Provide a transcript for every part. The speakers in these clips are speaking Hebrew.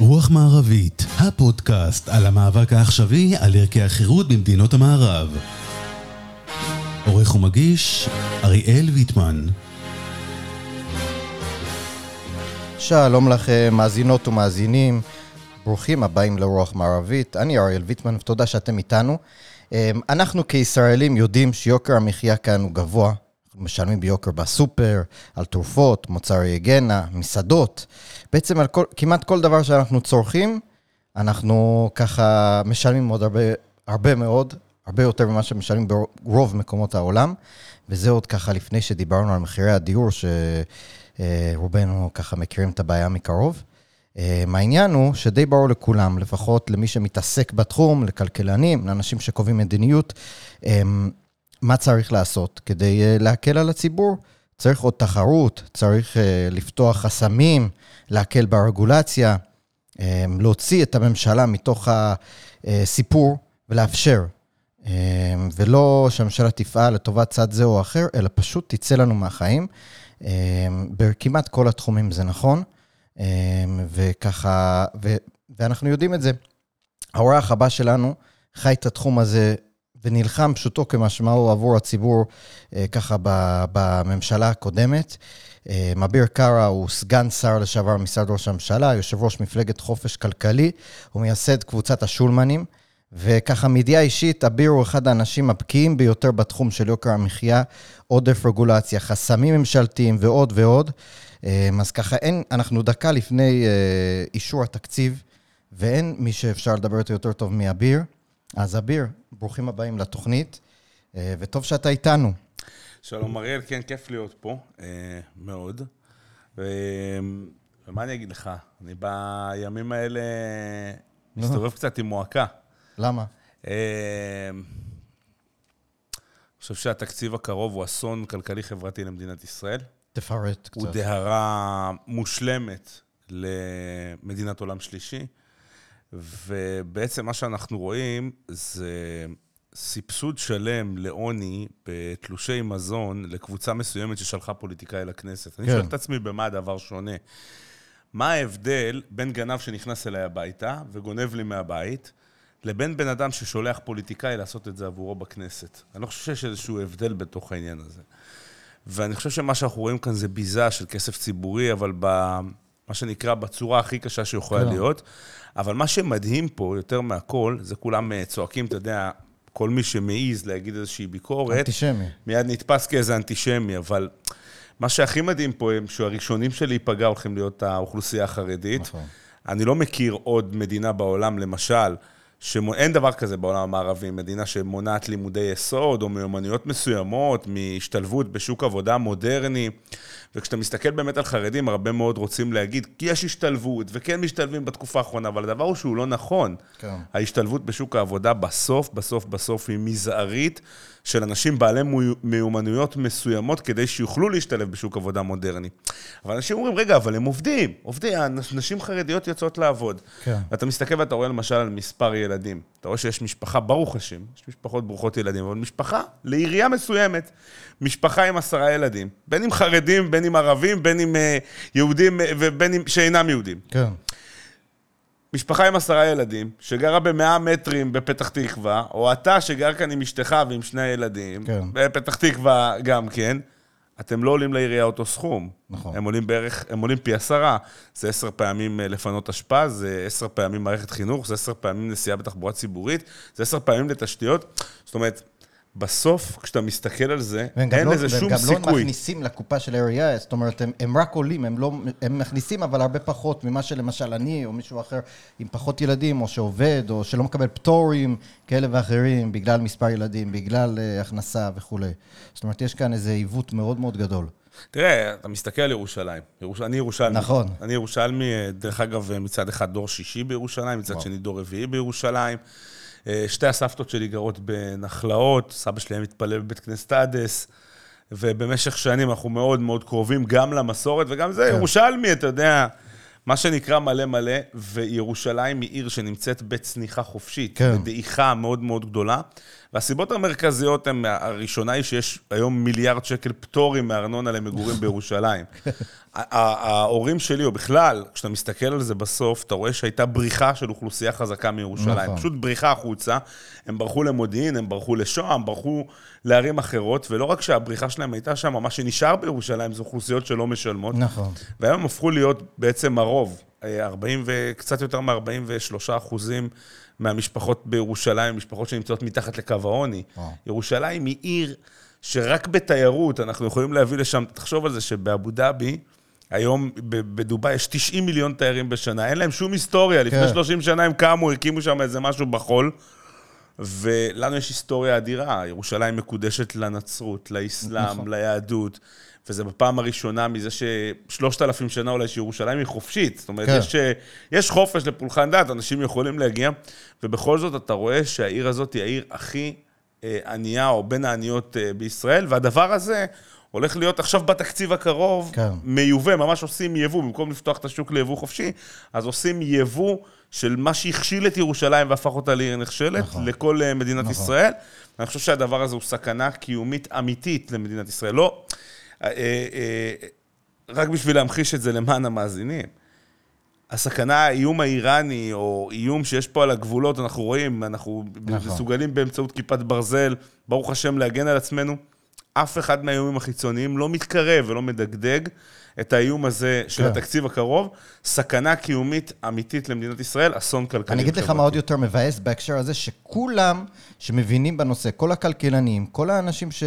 רוח מערבית, הפודקאסט על המאבק העכשווי על ערכי החירות במדינות המערב. עורך ומגיש, אריאל ויטמן. שלום לכם, מאזינות ומאזינים, ברוכים הבאים לרוח מערבית. אני אריאל ויטמן, ותודה שאתם איתנו. אמ, אנחנו כישראלים יודעים שיוקר המחיה כאן הוא גבוה. משלמים ביוקר בסופר, על תרופות, מוצרי היגנה, מסעדות. בעצם על כל, כמעט כל דבר שאנחנו צורכים, אנחנו ככה משלמים עוד הרבה, הרבה מאוד, הרבה יותר ממה שמשלמים ברוב מקומות העולם. וזה עוד ככה לפני שדיברנו על מחירי הדיור, שרובנו ככה מכירים את הבעיה מקרוב. אמ, העניין הוא שדי ברור לכולם, לפחות למי שמתעסק בתחום, לכלכלנים, לאנשים שקובעים מדיניות, אמ, מה צריך לעשות כדי אה, להקל על הציבור. צריך עוד תחרות, צריך אה, לפתוח חסמים, להקל ברגולציה, אמ, להוציא את הממשלה מתוך הסיפור ולאפשר. ולא שהממשלה תפעל לטובת צד זה או אחר, אלא פשוט תצא לנו מהחיים. בכמעט כל התחומים זה נכון. אמ, וככה, ו, ואנחנו יודעים את זה. האורח הבא שלנו חי את התחום הזה ונלחם פשוטו כמשמעו עבור הציבור אה, ככה בממשלה הקודמת. מביר אמ, קארה הוא סגן שר לשעבר במשרד ראש הממשלה, יושב ראש מפלגת חופש כלכלי, הוא מייסד קבוצת השולמנים. וככה מידיעה אישית, אביר הוא אחד האנשים הבקיאים ביותר בתחום של יוקר המחיה, עודף רגולציה, חסמים ממשלתיים ועוד ועוד. אמ, אז ככה, אין, אנחנו דקה לפני אה, אישור התקציב, ואין מי שאפשר לדבר איתו יותר טוב מאביר. אז אביר, ברוכים הבאים לתוכנית, אה, וטוב שאתה איתנו. שלום אריאל, כן, כיף להיות פה, אה, מאוד. ומה אני אגיד לך, אני בימים האלה מסתובב קצת עם מועקה. למה? אני חושב שהתקציב הקרוב הוא אסון כלכלי-חברתי למדינת ישראל. תפרט קצת. הוא דהרה מושלמת למדינת עולם שלישי, ובעצם מה שאנחנו רואים זה סבסוד שלם לעוני בתלושי מזון לקבוצה מסוימת ששלחה פוליטיקאי לכנסת. כן. אני שואל את עצמי במה הדבר שונה. מה ההבדל בין גנב שנכנס אליי הביתה וגונב לי מהבית, לבין בן אדם ששולח פוליטיקאי לעשות את זה עבורו בכנסת? אני לא חושב שיש איזשהו הבדל בתוך העניין הזה. ואני חושב שמה שאנחנו רואים כאן זה ביזה של כסף ציבורי, אבל ב... מה שנקרא, בצורה הכי קשה שיכולה כן. להיות. אבל מה שמדהים פה, יותר מהכל, זה כולם אה, צועקים, אתה יודע, כל מי שמעז להגיד איזושהי ביקורת... אנטישמי. מיד נתפס כאיזה אנטישמי, אבל מה שהכי מדהים פה, הם שהראשונים שלהיפגע הולכים להיות האוכלוסייה החרדית. נכון. אני לא מכיר עוד מדינה בעולם, למשל, שאין דבר כזה בעולם המערבי, מדינה שמונעת לימודי יסוד או מיומנויות מסוימות, מהשתלבות בשוק עבודה מודרני. וכשאתה מסתכל באמת על חרדים, הרבה מאוד רוצים להגיד, כי יש השתלבות, וכן משתלבים בתקופה האחרונה, אבל הדבר הוא שהוא לא נכון. כן. ההשתלבות בשוק העבודה בסוף, בסוף, בסוף היא מזערית. של אנשים בעלי מיומנויות מסוימות כדי שיוכלו להשתלב בשוק עבודה מודרני. אבל אנשים אומרים, רגע, אבל הם עובדים, עובדים, נשים חרדיות יוצאות לעבוד. כן. ואתה מסתכל ואתה רואה למשל על מספר ילדים. אתה רואה שיש משפחה, ברוך השם, יש משפחות ברוכות ילדים, אבל משפחה לעירייה מסוימת, משפחה עם עשרה ילדים, בין אם חרדים, בין אם ערבים, בין אם uh, יהודים uh, ובין אם שאינם יהודים. כן. משפחה עם עשרה ילדים, שגרה במאה מטרים בפתח תקווה, או אתה שגר כאן עם אשתך ועם שני הילדים, כן. בפתח תקווה גם כן, אתם לא עולים לעירייה אותו סכום. נכון. הם עולים בערך, הם עולים פי עשרה. זה עשר פעמים אה, לפנות אשפה, זה עשר פעמים מערכת חינוך, זה עשר פעמים נסיעה בתחבורה ציבורית, זה עשר פעמים לתשתיות. זאת אומרת, בסוף, כשאתה מסתכל על זה, אין לא, לזה שום סיכוי. והם גם לא מכניסים לקופה של העירייה, זאת אומרת, הם, הם רק עולים, הם, לא, הם מכניסים, אבל הרבה פחות ממה שלמשל אני או מישהו אחר עם פחות ילדים, או שעובד, או שלא מקבל פטורים כאלה ואחרים, בגלל מספר ילדים, בגלל uh, הכנסה וכולי. זאת אומרת, יש כאן איזה עיוות מאוד מאוד גדול. תראה, אתה מסתכל על ירושלים. ירוש... אני ירושלמי. נכון. אני ירושלמי, דרך אגב, מצד אחד דור שישי בירושלים, מצד וואו. שני דור רביעי בירושלים. אה, שתי הסבתות שלי גרות בנחלאות, סבא שלי היה מתפלל בבית כנסת אדס, ובמשך שנים אנחנו מאוד מאוד קרובים גם למסורת וגם זה, כן. ירושלמי, אתה יודע, מה שנקרא מלא מלא, וירושלים היא עיר שנמצאת בצניחה חופשית, כן. בדעיכה מאוד מאוד גדולה. והסיבות המרכזיות הן, הראשונה היא שיש היום מיליארד שקל פטורים מארנונה למגורים בירושלים. ההורים שלי, או בכלל, כשאתה מסתכל על זה בסוף, אתה רואה שהייתה בריחה של אוכלוסייה חזקה מירושלים. נכון. פשוט בריחה החוצה. הם ברחו למודיעין, הם ברחו לשוהם, ברחו לערים אחרות, ולא רק שהבריחה שלהם הייתה שם, מה שנשאר בירושלים זה אוכלוסיות שלא משלמות. נכון. והיום הם הפכו להיות בעצם הרוב. אה, 40 וקצת יותר מ-43 אחוזים מהמשפחות בירושלים, משפחות שנמצאות מתחת לקו העוני. וואו. ירושלים היא עיר שרק בתיירות אנחנו יכולים להביא לשם, תחשוב על זה שבאבו דאבי, היום בדובאי יש 90 מיליון תיירים בשנה, אין להם שום היסטוריה, לפני כן. 30 שנה הם קמו, הקימו שם איזה משהו בחול. ולנו יש היסטוריה אדירה, ירושלים מקודשת לנצרות, לאסלאם, נכון. ליהדות, וזה בפעם הראשונה מזה ששלושת אלפים שנה אולי שירושלים היא חופשית. זאת אומרת, כן. יש, אה, יש חופש לפולחן דת, אנשים יכולים להגיע, ובכל זאת אתה רואה שהעיר הזאת היא העיר הכי אה, ענייה, או בין העניות אה, בישראל, והדבר הזה הולך להיות עכשיו בתקציב הקרוב, כן. מיובא, ממש עושים יבוא, במקום לפתוח את השוק ליבוא חופשי, אז עושים יבוא של מה שהכשיל את ירושלים והפך אותה לעיר נחשלת, נכון. לכל אה, מדינת נכון. ישראל. אני חושב שהדבר הזה הוא סכנה קיומית אמיתית למדינת ישראל. לא, רק בשביל להמחיש את זה למען המאזינים. הסכנה, האיום האיראני, או איום שיש פה על הגבולות, אנחנו רואים, אנחנו נכון. מסוגלים באמצעות כיפת ברזל, ברוך השם, להגן על עצמנו. אף אחד מהאיומים החיצוניים לא מתקרב ולא מדגדג את האיום הזה של כן. התקציב הקרוב. סכנה קיומית אמיתית למדינת ישראל, אסון כלכלי. אני אגיד לך מה עוד יותר מבאס בהקשר הזה, שכולם שמבינים בנושא, כל הכלכלנים, כל האנשים ש...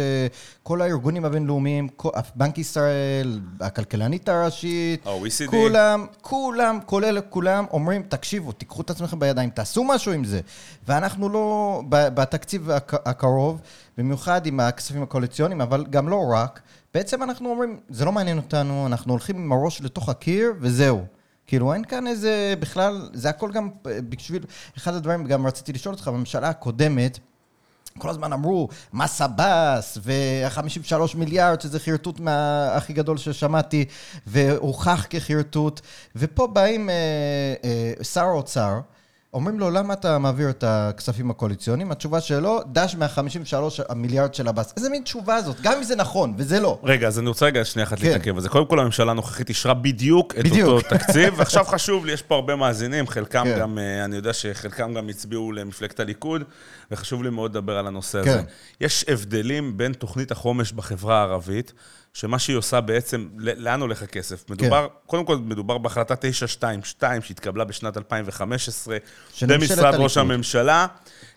כל הארגונים הבינלאומיים, כל- בנק ישראל, הכלכלנית הראשית, ה-OECD. כולם, כולם, כולל כולם, אומרים, תקשיבו, תיקחו את עצמכם בידיים, תעשו משהו עם זה. ואנחנו לא, בתקציב הק- הקרוב, במיוחד עם הכספים הקואליציוניים, אבל גם לא רק, בעצם אנחנו אומרים, זה לא מעניין אותנו, אנחנו הולכים עם הראש לתוך הקיר, וזהו. כאילו, אין כאן איזה, בכלל, זה הכל גם אה, בשביל, אחד הדברים, גם רציתי לשאול אותך, בממשלה הקודמת, כל הזמן אמרו, מס עבאס, ו-53 מיליארד, שזה חרטוט מה... הכי גדול ששמעתי, והוכח כחרטוט, ופה באים אה, אה, שר האוצר, אומרים לו, למה אתה מעביר את הכספים הקואליציוניים? התשובה שלו, דש מה-53 המיליארד של עבאס. איזה מין תשובה זאת? גם אם זה נכון, וזה לא. רגע, אז אני רוצה רגע שנייה אחת כן. להתעכב על זה. קודם כל, הממשלה הנוכחית אישרה בדיוק את בדיוק. אותו תקציב, ועכשיו חשוב לי, יש פה הרבה מאזינים, חלקם כן. גם, אה, אני יודע שחלקם גם הצביעו למפלגת הליכוד, וחשוב לי מאוד לדבר על הנושא כן. הזה. יש הבדלים בין תוכנית החומש בחברה הערבית, שמה שהיא עושה בעצם, לאן הולך הכסף? כן. מדובר, קודם כל, מדובר בהחלטה 922 שהתקבלה בשנת 2015, של ממשלת במשרד ראש הליכוד. הממשלה.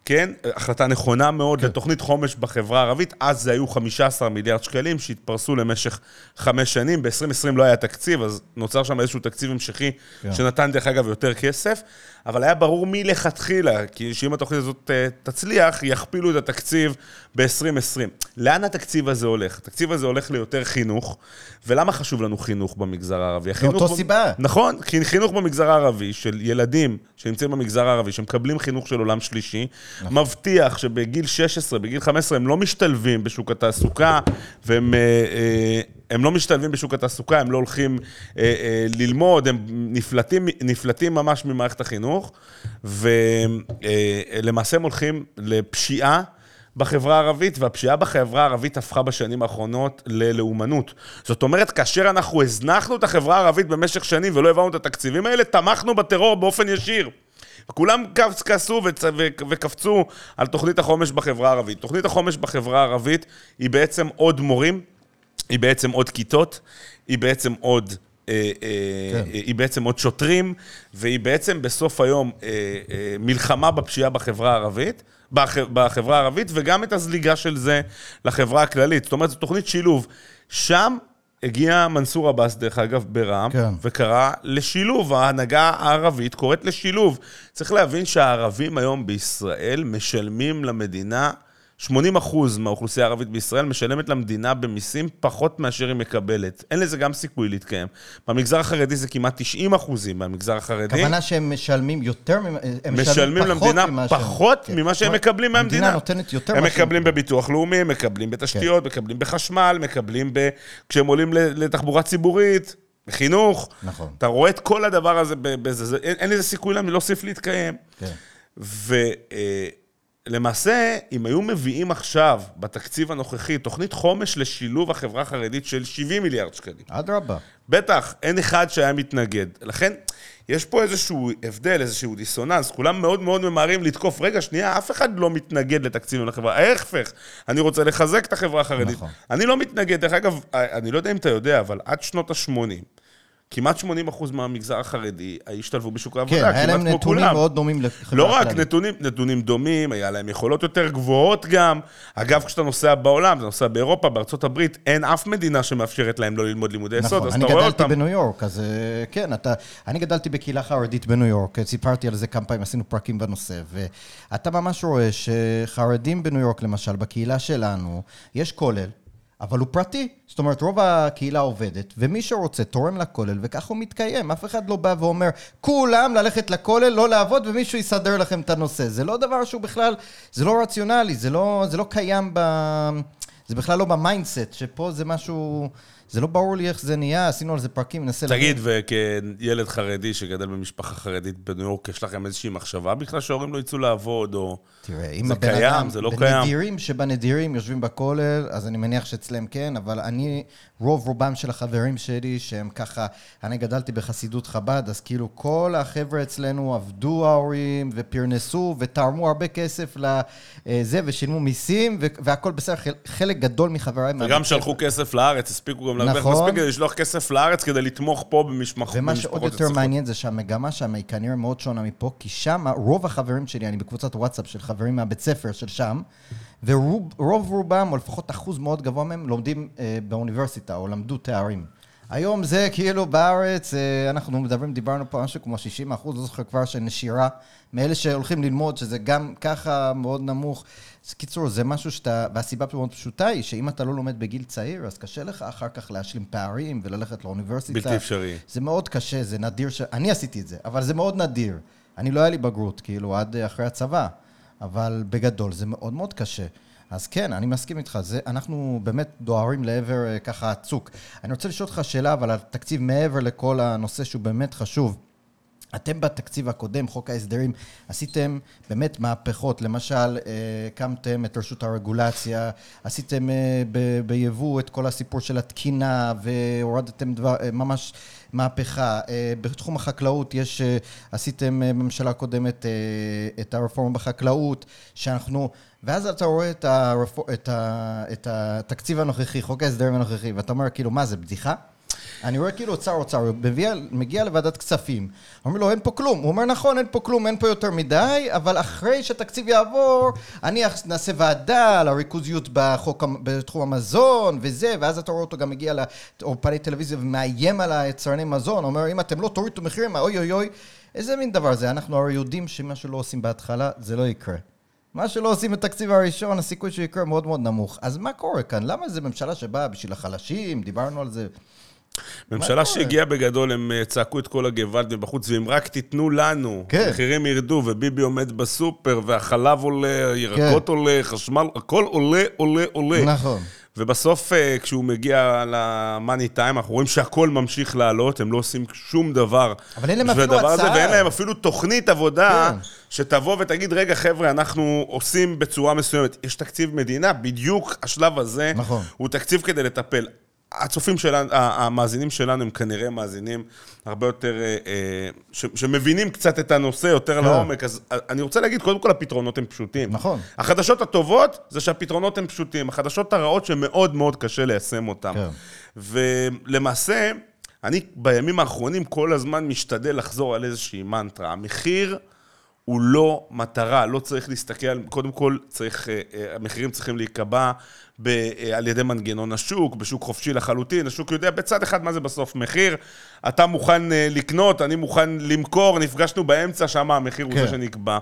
כן, החלטה נכונה מאוד כן. לתוכנית חומש בחברה הערבית. אז זה היו 15 מיליארד שקלים שהתפרסו למשך חמש שנים. ב-2020 לא היה תקציב, אז נוצר שם איזשהו תקציב המשכי, כן. כן. שנתן, דרך אגב, יותר כסף. אבל היה ברור מלכתחילה, כי שאם התוכנית הזאת אה, תצליח, יכפילו את התקציב ב-2020. לאן התקציב הזה הולך? התקציב הזה הולך ליותר חינוך. ולמה חשוב לנו חינוך במגזר הערבי? מאותו ב- סיבה. נכון, כי חינוך במגזר הערבי של ילדים שנמצאים במגזר הערבי, שמקבלים חינוך של עולם שלישי, נכון. מבטיח שבגיל 16, בגיל 15, הם לא משתלבים בשוק התעסוקה, והם אה, אה, הם לא משתלבים בשוק התעסוקה, הם לא הולכים אה, אה, ללמוד, הם נפלטים, נפלטים ממש ממערכת החינוך, ולמעשה הם הולכים לפשיעה. בחברה הערבית, והפשיעה בחברה הערבית הפכה בשנים האחרונות ללאומנות. זאת אומרת, כאשר אנחנו הזנחנו את החברה הערבית במשך שנים ולא העברנו את התקציבים האלה, תמכנו בטרור באופן ישיר. כולם כעס- כעסו וצ- ו- וקפצו על תוכנית החומש בחברה הערבית. תוכנית החומש בחברה הערבית היא בעצם עוד מורים, היא בעצם עוד כיתות, היא בעצם עוד... אה, אה, כן. היא בעצם עוד שוטרים, והיא בעצם בסוף היום אה, מלחמה בפשיעה בחברה הערבית, בח, בחברה הערבית, וגם את הזליגה של זה לחברה הכללית. זאת אומרת, זו תוכנית שילוב. שם הגיע מנסור עבאס, דרך אגב, ברע"מ, כן. וקרא לשילוב. ההנהגה הערבית קוראת לשילוב. צריך להבין שהערבים היום בישראל משלמים למדינה 80 אחוז מהאוכלוסייה הערבית בישראל משלמת למדינה במיסים פחות מאשר היא מקבלת. אין לזה גם סיכוי להתקיים. במגזר החרדי זה כמעט 90 אחוזים מהמגזר החרדי. הכוונה שהם משלמים יותר, הם משלמים פחות למדינה ממה שהם- פחות כן. ממה שהם מקבלים מהמדינה. המדינה נותנת יותר הם מקבלים בביטוח לאומי, הם מקבלים בתשתיות, מקבלים בחשמל, מקבלים ב... כשהם עולים לתחבורה ציבורית. בחינוך. נכון. אתה רואה את כל הדבר הזה בזה, זה, אין, אין לזה סיכוי להם להוסיף להתקיים. כן. ולמעשה, אם היו מביאים עכשיו, בתקציב הנוכחי, תוכנית חומש לשילוב החברה החרדית של 70 מיליארד שקלים. אדרבה. בטח, אין אחד שהיה מתנגד. לכן, יש פה איזשהו הבדל, איזשהו דיסוננס. כולם מאוד מאוד ממהרים לתקוף. רגע, שנייה, אף אחד לא מתנגד לתקציבים לחברה. ההפך, אני רוצה לחזק את החברה החרדית. נכון. אני לא מתנגד. דרך אגב, אני לא יודע אם אתה יודע, אבל עד שנות ה-80, כמעט 80% מהמגזר החרדי השתלבו בשוק העבודה, כן, היה כמעט להם כמו נתונים כולם. מאוד דומים לחברה לא רק. נתונים, נתונים דומים, היה להם יכולות יותר גבוהות גם. אגב, כשאתה נוסע בעולם, אתה נוסע באירופה, בארצות הברית, אין אף מדינה שמאפשרת להם לא ללמוד לימודי יסוד, נכון, אז אני אתה רואה גדלתי אותם. בניו יורק, אז אה, כן, אתה... אני גדלתי בקהילה חרדית בניו יורק, סיפרתי על זה כמה פעמים, עשינו פרקים בנושא, ואתה ממש רואה שחרדים בניו יורק, למשל, בקהילה שלנו, יש כולל. אבל הוא פרטי, זאת אומרת, רוב הקהילה עובדת, ומי שרוצה תורם לכולל, וככה הוא מתקיים. אף אחד לא בא ואומר, כולם ללכת לכולל, לא לעבוד, ומישהו יסדר לכם את הנושא. זה לא דבר שהוא בכלל, זה לא רציונלי, זה לא, זה לא קיים ב... זה בכלל לא ב mindset, שפה זה משהו... זה לא ברור לי איך זה נהיה, עשינו על זה פרקים, ננסה... תגיד, וכילד חרדי שגדל במשפחה חרדית בניו יורק, יש לכם איזושהי מחשבה בכלל שההורים לא יצאו לעבוד, או... תראה, אם זה הבן קיים, אדם, זה לא קיים. בנדירים שבנדירים יושבים בכולל, אז אני מניח שאצלם כן, אבל אני, רוב רובם של החברים שלי, שהם ככה, אני גדלתי בחסידות חב"ד, אז כאילו כל החבר'ה אצלנו עבדו ההורים, ופרנסו, ותרמו הרבה כסף לזה, ושילמו מיסים, ו- והכל בסדר, חל- חלק גדול מחבריי... וגם שלחו כסף לארץ, הספיקו גם להרוויח נכון. מספיק כדי לשלוח כסף לארץ כדי לתמוך פה במשפח- ומה במשפחות שעוד יותר. מעניין זה שהמגמה שם היא כנראה מאוד שונה מפה, כי שם רוב החברים שלי, אני בקבוצת וואטסאפ של חברים מהבית ספר של שם, ורוב רובם, או לפחות אחוז מאוד גבוה מהם, לומדים אה, באוניברסיטה, או למדו תארים. היום זה כאילו בארץ, אה, אנחנו מדברים, דיברנו פה משהו כמו 60 אחוז, לא זוכר כבר, של נשירה, מאלה שהולכים ללמוד, שזה גם ככה מאוד נמוך. אז קיצור, זה משהו שאתה, והסיבה מאוד פשוטה היא שאם אתה לא לומד בגיל צעיר, אז קשה לך אחר כך להשלים פערים וללכת לאוניברסיטה. בלתי אפשרי. זה מאוד קשה, זה נדיר ש... אני עשיתי את זה, אבל זה מאוד נדיר. אני לא היה לי בגרות, כאילו, עד אה, אחרי הצבא. אבל בגדול, זה מאוד מאוד קשה. אז כן, אני מסכים איתך, זה, אנחנו באמת דוהרים לעבר אה, ככה הצוק. אני רוצה לשאול אותך שאלה, אבל על תקציב מעבר לכל הנושא שהוא באמת חשוב. אתם בתקציב הקודם, חוק ההסדרים, עשיתם באמת מהפכות. למשל, אה, הקמתם את רשות הרגולציה, עשיתם אה, ביבוא את כל הסיפור של התקינה, והורדתם דבר, אה, ממש מהפכה. בתחום החקלאות יש, עשיתם בממשלה הקודמת את הרפורמה בחקלאות, שאנחנו... ואז אתה רואה את, הרפור, את, ה, את התקציב הנוכחי, חוק ההסדרים הנוכחי, ואתה אומר, כאילו, מה, זה בדיחה? אני רואה כאילו שר אוצר, הוא מגיע, לוועדת כספים, אומר לו, אין פה כלום. הוא אומר, נכון, אין פה כלום, אין פה יותר מדי, אבל אחרי שהתקציב יעבור, אני נעשה ועדה על הריכוזיות בחוק, בתחום המזון וזה, ואז אתה רואה אותו גם מגיע לאולפני טלוויזיה ומאיים על היצרני מזון, אומר, אם אתם לא תורידו מחירים, אוי אוי אוי, איזה מין דבר זה? אנחנו הרי יודעים שמה שלא עושים בהתחלה, זה לא יקרה. מה שלא עושים בתקציב הראשון, הסיכוי שיקרה מאוד מאוד נמוך. אז מה קורה כאן? למה זו ממשלה שבאה בשביל החלשים? דיברנו על זה. ממשלה שהגיעה בגדול, הם אה, צעקו את כל הגוואלד מבחוץ, ואם רק תיתנו לנו, כן. המחירים ירדו, וביבי עומד בסופר, והחלב עולה, ירקות כן. עולה, חשמל, הכל עולה, עולה, עולה. נכון. ובסוף, אה, כשהוא מגיע למאני טיים, אנחנו רואים שהכל ממשיך לעלות, הם לא עושים שום דבר. אבל אין להם אפילו הדבר הזה, הצעה. ואין להם אפילו תוכנית עבודה, כן. שתבוא ותגיד, רגע, חבר'ה, אנחנו עושים בצורה מסוימת. יש תקציב מדינה, בדיוק השלב הזה, נכון. הוא תקציב כדי לטפל. הצופים שלנו, המאזינים שלנו הם כנראה מאזינים הרבה יותר, אה, אה, ש- שמבינים קצת את הנושא יותר כן. לעומק, אז אני רוצה להגיד, קודם כל הפתרונות הם פשוטים. נכון. החדשות הטובות זה שהפתרונות הם פשוטים, החדשות הרעות שמאוד מאוד קשה ליישם אותם. כן. ולמעשה, אני בימים האחרונים כל הזמן משתדל לחזור על איזושהי מנטרה. המחיר הוא לא מטרה, לא צריך להסתכל קודם כל צריך, אה, המחירים צריכים להיקבע ב, אה, על ידי מנגנון השוק, בשוק חופשי לחלוטין. השוק יודע בצד אחד מה זה בסוף מחיר. אתה מוכן אה, לקנות, אני מוכן למכור, נפגשנו באמצע, שם המחיר הוא כן. זה שנקבע.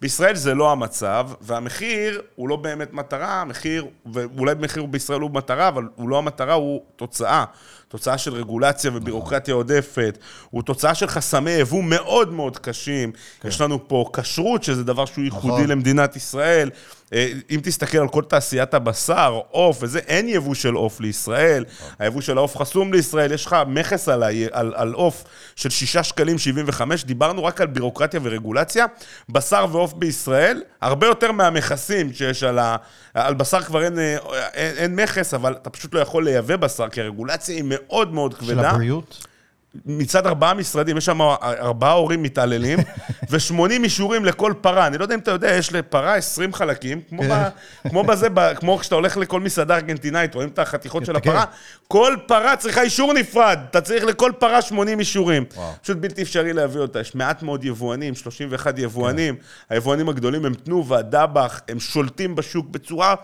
בישראל זה לא המצב, והמחיר הוא לא באמת מטרה, המחיר, ואולי מחיר בישראל הוא מטרה, אבל הוא לא המטרה, הוא תוצאה. תוצאה של רגולציה ובירוקרטיה עודפת, הוא תוצאה של חסמי יבוא מאוד מאוד קשים. יש לנו פה כשרות, שזה דבר שהוא ייחודי נכון. למדינת ישראל. אה, אם תסתכל על כל תעשיית הבשר, בשר, עוף וזה, אין יבוא של עוף לישראל. היבוא של העוף חסום לישראל, יש לך מכס על ה- על על עוף של 6 שקלים 75, דיברנו רק על בירוקרטיה ורגולציה. בשר ועוף בישראל, הרבה יותר מהמכסים שיש על ה... על בשר כבר אין, אה, אין, אין מכס, אבל אתה פשוט לא יכול לייבא בשר, כי הרגולציה היא מאוד מאוד של כבדה. הבריאות? מצד ארבעה משרדים, יש שם ארבעה הורים מתעללים, ו-80 אישורים לכל פרה. אני לא יודע אם אתה יודע, יש לפרה 20 חלקים, כמו, כן. ב, כמו בזה, ב, כמו כשאתה הולך לכל מסעדה ארגנטינאית, רואים את החתיכות של כן. הפרה, כל פרה צריכה אישור נפרד, אתה צריך לכל פרה 80 אישורים. וואו. פשוט בלתי אפשרי להביא אותה, יש מעט מאוד יבואנים, 31 יבואנים, היבואנים הגדולים הם תנובה, דבח, הם שולטים בשוק בצורה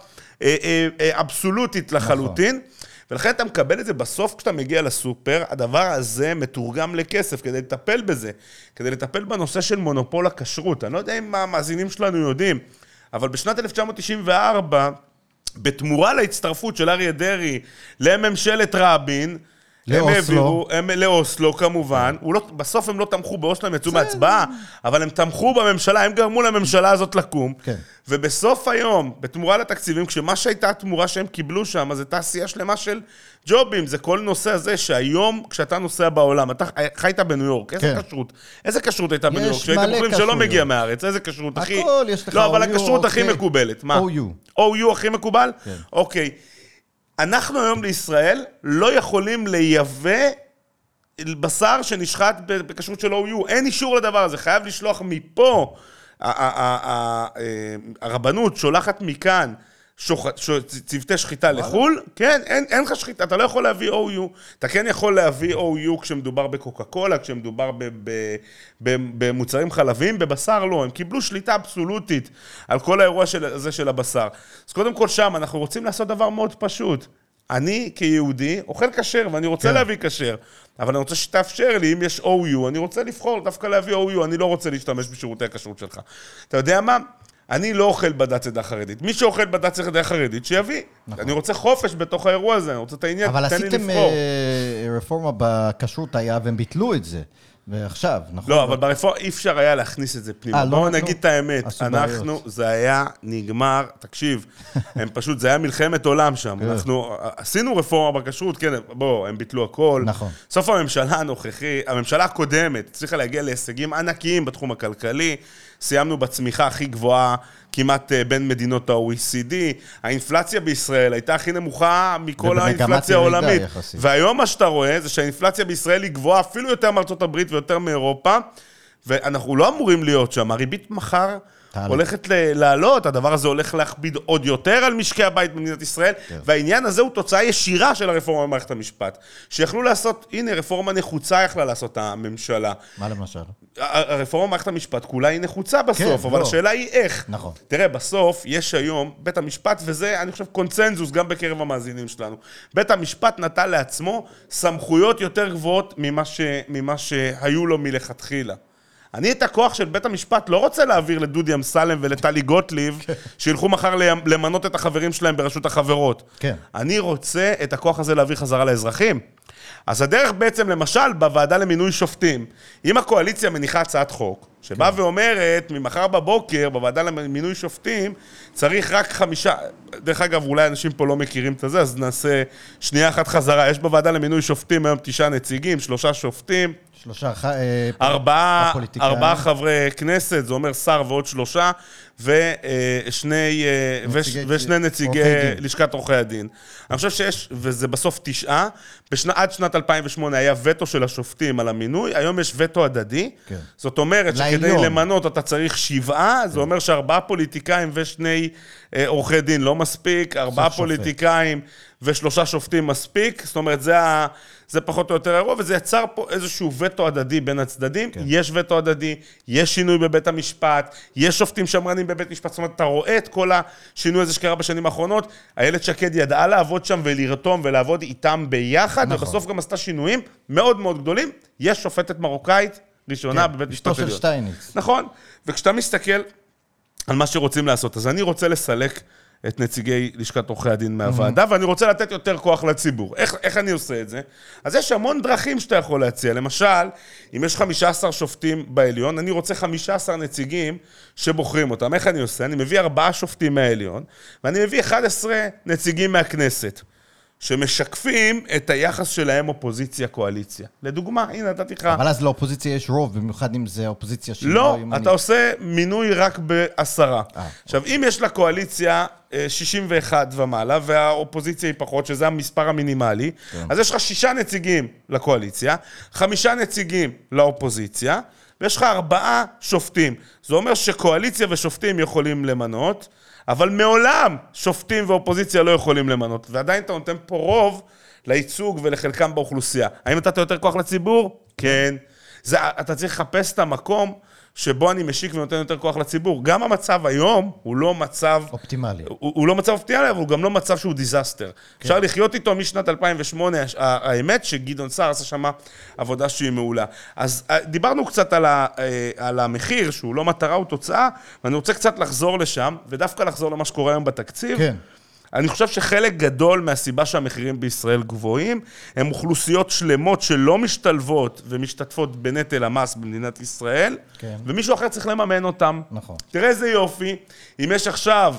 אה, אה, אה, אבסולוטית לחלוטין. ולכן אתה מקבל את זה בסוף כשאתה מגיע לסופר, הדבר הזה מתורגם לכסף כדי לטפל בזה, כדי לטפל בנושא של מונופול הכשרות. אני לא יודע אם המאזינים שלנו יודעים, אבל בשנת 1994, בתמורה להצטרפות של אריה דרעי לממשלת רבין, הם לאוסלו. העבירו, הם, לאוסלו כמובן, לא, בסוף הם לא תמכו באוסלו, הם יצאו מהצבעה, אבל הם תמכו בממשלה, הם גרמו לממשלה הזאת לקום. כן. ובסוף היום, בתמורה לתקציבים, כשמה שהייתה התמורה שהם קיבלו שם, זה תעשייה שלמה של ג'ובים, זה כל נושא הזה שהיום, כשאתה נוסע בעולם, אתה חיית בניו יורק, איזה כן. כשרות? איזה כשרות הייתה בניו יורק? שהייתם אוכלים שלא. מגיע מהארץ, איזה כשרות, אחי? הכל, יש לך לא, אבל הכשרות הכי אוקיי. מקובלת, מה? OU. OU הכי מקובל? כן. אוקיי. אנחנו היום לישראל לא יכולים לייבא בשר שנשחט בכשרות של OU, אין אישור לדבר הזה, חייב לשלוח מפה, אה, הרבנות שולחת מכאן שוח- ש- צוותי שחיטה לחו"ל, כן, אין, אין לך שחיטה, אתה לא יכול להביא OU, אתה כן יכול להביא OU כשמדובר בקוקה קולה, כשמדובר ב- ב- ב- במוצרים חלביים, בבשר לא, הם קיבלו שליטה אבסולוטית על כל האירוע של, הזה של הבשר. אז קודם כל שם, אנחנו רוצים לעשות דבר מאוד פשוט. אני כיהודי אוכל כשר ואני רוצה כן. להביא כשר, אבל אני רוצה שתאפשר לי, אם יש OU, אני רוצה לבחור דווקא להביא OU, אני לא רוצה להשתמש בשירותי הכשרות שלך. אתה יודע מה? אני לא אוכל בדת עדה חרדית. מי שאוכל בדת עדה חרדית, שיביא. אני רוצה חופש בתוך האירוע הזה, אני רוצה את העניין, אבל תן לי עשיתם לבחור. אה, רפורמה בכשרות היה, והם ביטלו את זה. ועכשיו, נכון? לא, אבל ברפורמה אי אפשר היה להכניס את זה פנימה. אה, לא בואו נתנו? נגיד את האמת, אנחנו. זה היה נגמר, תקשיב, הם פשוט, זה היה מלחמת עולם שם. כן. אנחנו עשינו רפורמה בכשרות, כן, בואו, הם ביטלו הכל. נכון. סוף הממשלה הנוכחי, הממשלה הקודמת, הצליחה להגיע להישגים ענקיים בתחום הכלכלי. סיימנו בצמיחה הכי גבוהה כמעט אה, בין מדינות ה-OECD. האינפלציה בישראל הייתה הכי נמוכה מכל האינפלציה העולמית. והיום מה שאתה רואה זה שהאינפלציה בישראל היא גבוהה אפילו יותר מארצות הברית ויותר מאירופה, ואנחנו לא אמורים להיות שם. הריבית מחר. הולכת לעלות, הדבר הזה הולך להכביד עוד יותר על משקי הבית במדינת ישראל, כן. והעניין הזה הוא תוצאה ישירה של הרפורמה במערכת המשפט. שיכלו לעשות, הנה, רפורמה נחוצה יכלה לעשות הממשלה. מה למשל? הרפורמה במערכת המשפט כולה היא נחוצה בסוף, כן, אבל לא. השאלה היא איך. נכון. תראה, בסוף יש היום, בית המשפט, וזה, אני חושב, קונצנזוס גם בקרב המאזינים שלנו. בית המשפט נטל לעצמו סמכויות יותר גבוהות ממה, ש, ממה שהיו לו מלכתחילה. אני את הכוח של בית המשפט לא רוצה להעביר לדודי אמסלם ולטלי גוטליב, כן. שילכו מחר למנות את החברים שלהם ברשות החברות. כן. אני רוצה את הכוח הזה להעביר חזרה לאזרחים. אז הדרך בעצם, למשל, בוועדה למינוי שופטים, אם הקואליציה מניחה הצעת חוק, שבאה כן. ואומרת, ממחר בבוקר, בוועדה למינוי שופטים, צריך רק חמישה... דרך אגב, אולי אנשים פה לא מכירים את זה, אז נעשה שנייה אחת חזרה. יש בוועדה למינוי שופטים היום תשעה נציגים, שלושה שופטים, שלושה... אה, ארבעה. ארבעה חברי כנסת, זה אומר שר ועוד שלושה, ושני, נציגי- ושני נציגי עורכי דין. לשכת עורכי הדין. אני חושב שיש, וזה בסוף תשעה, בשנ... עד שנת 2008 היה וטו של השופטים על המינוי, היום יש וטו הדדי. כן. זאת אומרת שכדי לעליון. למנות אתה צריך שבעה, זה אומר שארבעה פוליטיקאים ושני אה, עורכי דין לא מספיק, ארבעה שופט. ושלושה שופטים מספיק, זאת אומרת, זה, ה... זה פחות או יותר האירוע, וזה יצר פה איזשהו וטו הדדי בין הצדדים. כן. יש וטו הדדי, יש שינוי בבית המשפט, יש שופטים שמרנים בבית משפט, זאת אומרת, אתה רואה את כל השינוי הזה שקרה בשנים האחרונות. איילת שקד ידעה לעבוד שם ולרתום ולעבוד איתם ביחד, נכון. ובסוף גם עשתה שינויים מאוד מאוד גדולים. יש שופטת מרוקאית ראשונה כן, בבית אשתו משפט של עליון. שטייניץ. נכון, וכשאתה מסתכל על מה שרוצים לעשות, אז אני רוצה לסלק את נציגי לשכת עורכי הדין מהוועדה, ואני רוצה לתת יותר כוח לציבור. איך, איך אני עושה את זה? אז יש המון דרכים שאתה יכול להציע. למשל, אם יש 15 שופטים בעליון, אני רוצה 15 נציגים שבוחרים אותם. איך אני עושה? אני מביא ארבעה שופטים מהעליון, ואני מביא 11 נציגים מהכנסת. שמשקפים את היחס שלהם אופוזיציה-קואליציה. לדוגמה, הנה, נתתי לך... אבל אז לאופוזיציה יש רוב, במיוחד אם זה אופוזיציה שהיא לא, ימנית. אתה עושה מינוי רק בעשרה. אה, עכשיו, אם יש לקואליציה אה, 61 ומעלה, והאופוזיציה היא פחות, שזה המספר המינימלי, כן. אז יש לך שישה נציגים לקואליציה, חמישה נציגים לאופוזיציה, ויש לך ארבעה שופטים. זה אומר שקואליציה ושופטים יכולים למנות, אבל מעולם שופטים ואופוזיציה לא יכולים למנות, ועדיין אתה נותן פה רוב לייצוג ולחלקם באוכלוסייה. האם נתת יותר כוח לציבור? כן. זה, אתה צריך לחפש את המקום שבו אני משיק ונותן יותר כוח לציבור. גם המצב היום הוא לא מצב... אופטימלי. הוא, הוא לא מצב אופטימלי, אבל הוא גם לא מצב שהוא disaster. כן. אפשר לחיות איתו משנת 2008, הש- ה- האמת שגדעון סער עשה שם עבודה שהיא מעולה. אז אה, דיברנו קצת על, ה, אה, על המחיר, שהוא לא מטרה, הוא תוצאה, ואני רוצה קצת לחזור לשם, ודווקא לחזור למה שקורה היום בתקציב. כן. אני חושב שחלק גדול מהסיבה שהמחירים בישראל גבוהים, הם אוכלוסיות שלמות שלא משתלבות ומשתתפות בנטל המס במדינת ישראל, כן. ומישהו אחר צריך לממן אותם. נכון. תראה איזה יופי, אם יש עכשיו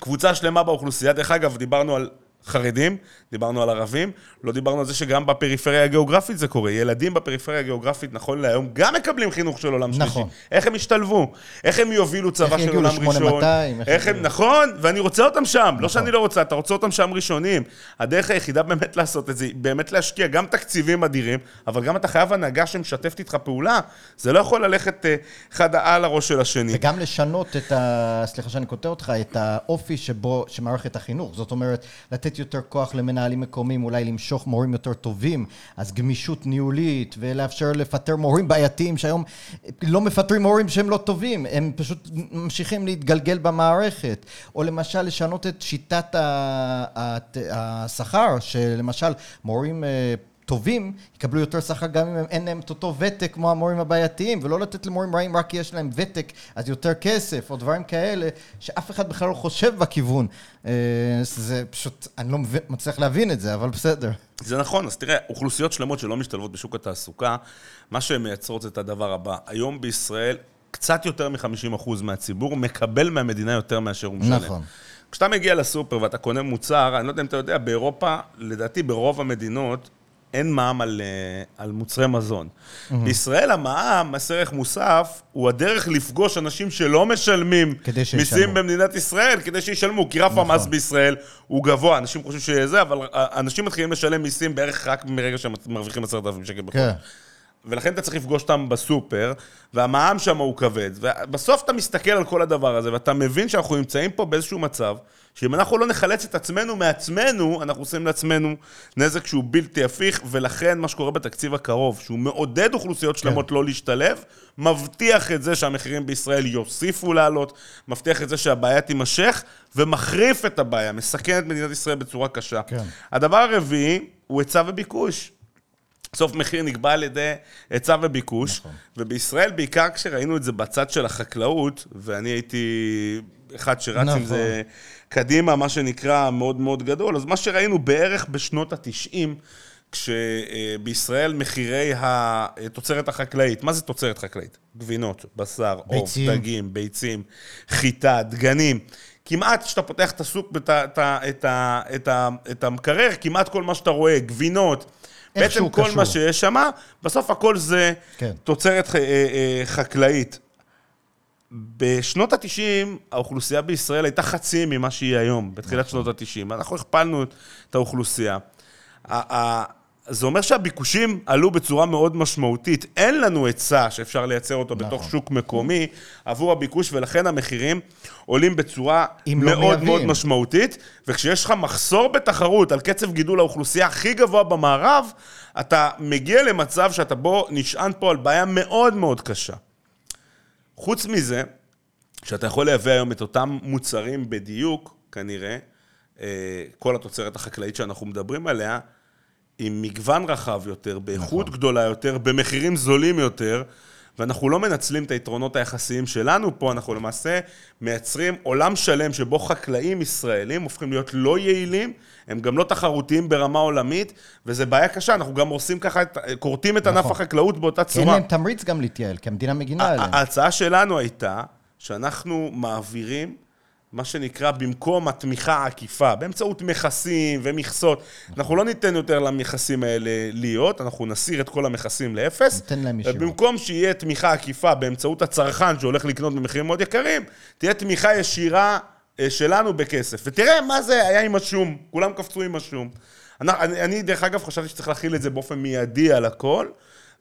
קבוצה שלמה באוכלוסייה, דרך אגב, דיברנו על חרדים, דיברנו על ערבים, לא דיברנו על זה שגם בפריפריה הגיאוגרפית זה קורה. ילדים בפריפריה הגיאוגרפית, נכון להיום, גם מקבלים חינוך של עולם שלישי. נכון. איך הם ישתלבו? איך הם יובילו צבא של עולם ל-8200, ראשון? איך איך הם, יגיעו? נכון, ואני רוצה אותם שם, לא שאני לא רוצה, אתה רוצה אותם שם ראשונים. הדרך היחידה באמת לעשות את זה, באמת להשקיע גם תקציבים אדירים, אבל גם אתה חייב הנהגה שמשתפת איתך פעולה. זה לא יכול ללכת אה, אחד על הראש של השני. וגם לשנות את ה... סליחה שאני קוטע אותך, את האופי שבו, שמערכת החינוך. זאת אומרת, לתת יותר כוח למנהלים מקומיים, אולי למשוך מורים יותר טובים, אז גמישות ניהולית, ולאפשר לפטר מורים בעייתיים, שהיום לא מפטרים מורים שהם לא טובים, הם פשוט ממשיכים להתגלגל במערכת. או למשל, לשנות את שיטת השכר, שלמשל, מורים... טובים יקבלו יותר שכר גם אם אין להם את אותו ותק כמו המורים הבעייתיים, ולא לתת למורים רעים רק כי יש להם ותק, אז יותר כסף, או דברים כאלה, שאף אחד בכלל לא חושב בכיוון. אה, זה פשוט, אני לא מצליח להבין את זה, אבל בסדר. זה נכון, אז תראה, אוכלוסיות שלמות שלא משתלבות בשוק התעסוקה, מה שהן מייצרות זה את הדבר הבא. היום בישראל, קצת יותר מ-50% מהציבור מקבל מהמדינה יותר מאשר הוא משלם. נכון. כשאתה מגיע לסופר ואתה קונה מוצר, אני לא יודע אם אתה יודע, באירופה, לדעתי ברוב המדינות, אין מע"מ על, אה, על מוצרי מזון. בישראל המע"מ, מס ערך מוסף, הוא הדרך לפגוש אנשים שלא משלמים. מיסים במדינת ישראל, כדי שישלמו, כי רף המס בישראל הוא גבוה, אנשים חושבים שזה, אבל אה, אנשים מתחילים לשלם מיסים בערך רק מרגע שהם מרוויחים 10,000 שקל בחודש. כן. ולכן אתה צריך לפגוש אותם בסופר, והמע"מ שם הוא כבד. ובסוף אתה מסתכל על כל הדבר הזה, ואתה מבין שאנחנו נמצאים פה באיזשהו מצב, שאם אנחנו לא נחלץ את עצמנו מעצמנו, אנחנו עושים לעצמנו נזק שהוא בלתי הפיך, ולכן מה שקורה בתקציב הקרוב, שהוא מעודד אוכלוסיות שלמות לא להשתלב, מבטיח את זה שהמחירים בישראל יוסיפו לעלות, מבטיח את זה שהבעיה תימשך, ומחריף את הבעיה, מסכן את מדינת ישראל בצורה קשה. כן. הדבר הרביעי הוא היצע וביקוש. בסוף מחיר נקבע על ידי היצע וביקוש, נכון. ובישראל, בעיקר כשראינו את זה בצד של החקלאות, ואני הייתי אחד שרץ נכון. עם נכון. זה קדימה, מה שנקרא, מאוד מאוד גדול, אז מה שראינו בערך בשנות ה-90, כשבישראל מחירי התוצרת החקלאית, מה זה תוצרת חקלאית? גבינות, בשר, עוף. דגים, ביצים, חיטה, דגנים. כמעט כשאתה פותח את הסופ, את, את, את, את, את המקרר, כמעט כל מה שאתה רואה, גבינות, בעצם כל קשור. מה שיש שם, בסוף הכל זה כן. תוצרת ח- אה, אה, חקלאית. בשנות ה-90, האוכלוסייה בישראל הייתה חצי ממה שהיא היום, בתחילת שנות ה-90. אנחנו הכפלנו את האוכלוסייה. זה אומר שהביקושים עלו בצורה מאוד משמעותית. אין לנו היצע שאפשר לייצר אותו בתוך נכון. שוק מקומי עבור הביקוש, ולכן המחירים עולים בצורה לא מאוד מאוד מייבאים. משמעותית. וכשיש לך מחסור בתחרות על קצב גידול האוכלוסייה הכי גבוה במערב, אתה מגיע למצב שאתה בו נשען פה על בעיה מאוד מאוד קשה. חוץ מזה, שאתה יכול לייבא היום את אותם מוצרים בדיוק, כנראה, אה, כל התוצרת החקלאית שאנחנו מדברים עליה, עם מגוון רחב יותר, באיכות נכון. גדולה יותר, במחירים זולים יותר, ואנחנו לא מנצלים את היתרונות היחסיים שלנו פה, אנחנו למעשה מייצרים עולם שלם שבו חקלאים ישראלים הופכים להיות לא יעילים, הם גם לא תחרותיים ברמה עולמית, וזו בעיה קשה, אנחנו גם עושים ככה, כורתים את ענף נכון. החקלאות באותה כי אין צורה. להם תמריץ גם להתייעל, כי המדינה מגינה עליהם. ההצעה שלנו הייתה שאנחנו מעבירים מה שנקרא במקום התמיכה העקיפה, באמצעות מכסים ומכסות. אנחנו לא ניתן יותר למכסים האלה להיות, אנחנו נסיר את כל המכסים לאפס. ניתן להם ישירות. ובמקום שיהיה תמיכה עקיפה באמצעות הצרכן שהולך לקנות במחירים מאוד יקרים, תהיה תמיכה ישירה אה, שלנו בכסף. ותראה מה זה היה עם השום, כולם קפצו עם השום. אני, אני, אני, דרך אגב, חשבתי שצריך להכיל את זה באופן מיידי על הכל,